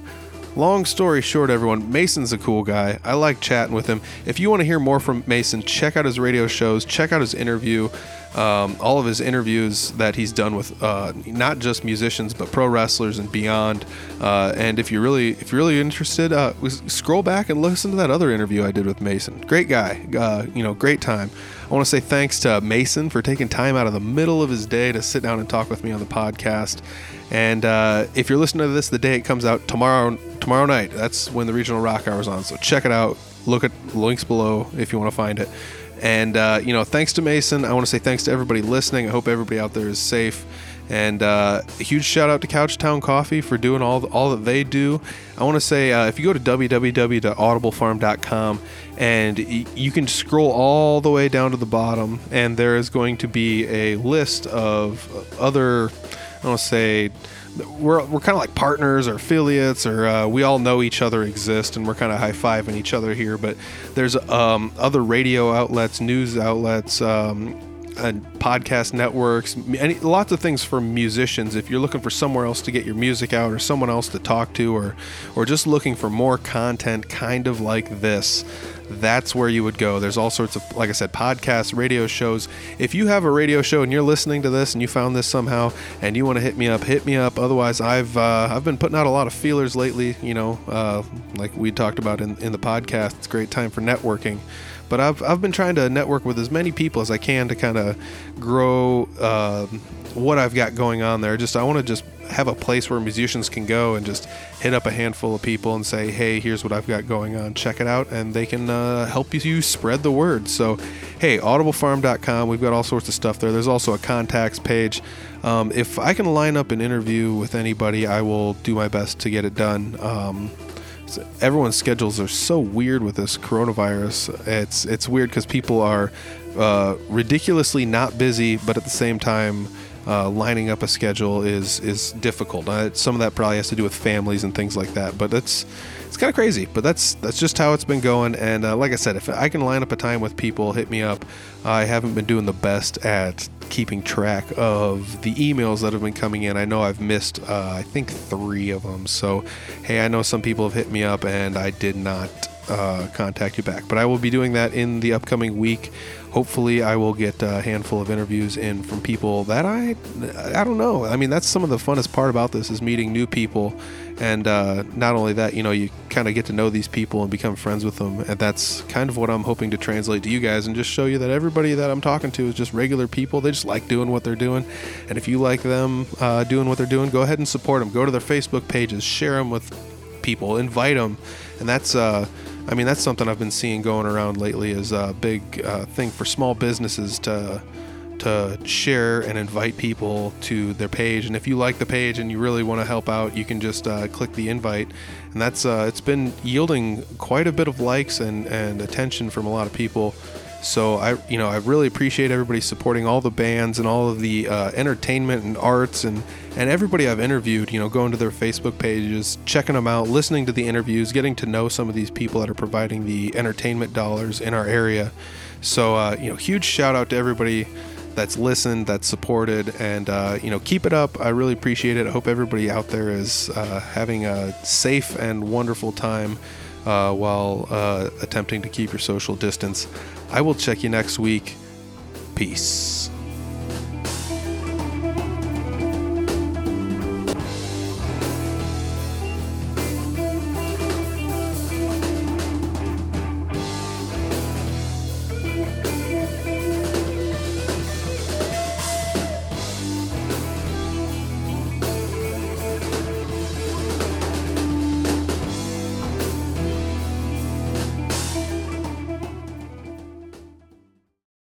Speaker 1: Long story short, everyone, Mason's a cool guy. I like chatting with him. If you want to hear more from Mason, check out his radio shows, check out his interview um, all of his interviews that he's done with uh, not just musicians but pro wrestlers and beyond. Uh, and if you're really if you're really interested, uh, scroll back and listen to that other interview I did with Mason. Great guy, uh, you know, great time. I want to say thanks to Mason for taking time out of the middle of his day to sit down and talk with me on the podcast. And uh, if you're listening to this the day it comes out tomorrow tomorrow night, that's when the regional rock hour is on. So check it out. Look at links below if you want to find it. And, uh, you know, thanks to Mason. I want to say thanks to everybody listening. I hope everybody out there is safe. And uh, a huge shout out to Couchtown Coffee for doing all, all that they do. I want to say uh, if you go to www.audiblefarm.com and y- you can scroll all the way down to the bottom, and there is going to be a list of other, I want to say, we're, we're kind of like partners or affiliates or uh, we all know each other exist and we're kind of high-fiving each other here but there's um, other radio outlets news outlets um, and podcast networks any, lots of things for musicians if you're looking for somewhere else to get your music out or someone else to talk to or or just looking for more content kind of like this that's where you would go. There's all sorts of, like I said, podcasts, radio shows. If you have a radio show and you're listening to this and you found this somehow and you want to hit me up, hit me up. Otherwise, I've uh, I've been putting out a lot of feelers lately. You know, uh, like we talked about in, in the podcast. It's a great time for networking. But I've, I've been trying to network with as many people as I can to kind of grow uh, what I've got going on there. Just I want to just have a place where musicians can go and just hit up a handful of people and say, "Hey, here's what I've got going on. Check it out," and they can uh, help you spread the word. So, hey, audiblefarm.com. We've got all sorts of stuff there. There's also a contacts page. Um, if I can line up an interview with anybody, I will do my best to get it done. Um, everyone's schedules are so weird with this coronavirus. It's it's weird because people are uh, ridiculously not busy, but at the same time uh, lining up a schedule is is difficult. Uh, some of that probably has to do with families and things like that, but it's it's kind of crazy. But that's that's just how it's been going. And uh, like I said, if I can line up a time with people, hit me up. I haven't been doing the best at keeping track of the emails that have been coming in. I know I've missed uh, I think three of them. So hey, I know some people have hit me up and I did not uh, contact you back. But I will be doing that in the upcoming week hopefully I will get a handful of interviews in from people that I I don't know. I mean, that's some of the funnest part about this is meeting new people, and uh, not only that, you know, you kind of get to know these people and become friends with them, and that's kind of what I'm hoping to translate to you guys and just show you that everybody that I'm talking to is just regular people. They just like doing what they're doing, and if you like them uh, doing what they're doing, go ahead and support them. Go to their Facebook pages, share them with people, invite them, and that's. I mean, that's something I've been seeing going around lately is a big uh, thing for small businesses to to share and invite people to their page. And if you like the page and you really want to help out, you can just uh, click the invite. And that's uh, it's been yielding quite a bit of likes and, and attention from a lot of people. So I, you know, I really appreciate everybody supporting all the bands and all of the uh, entertainment and arts and and everybody I've interviewed. You know, going to their Facebook pages, checking them out, listening to the interviews, getting to know some of these people that are providing the entertainment dollars in our area. So uh, you know, huge shout out to everybody that's listened, that's supported, and uh, you know, keep it up. I really appreciate it. I hope everybody out there is uh, having a safe and wonderful time uh, while uh, attempting to keep your social distance. I will check you next week. Peace.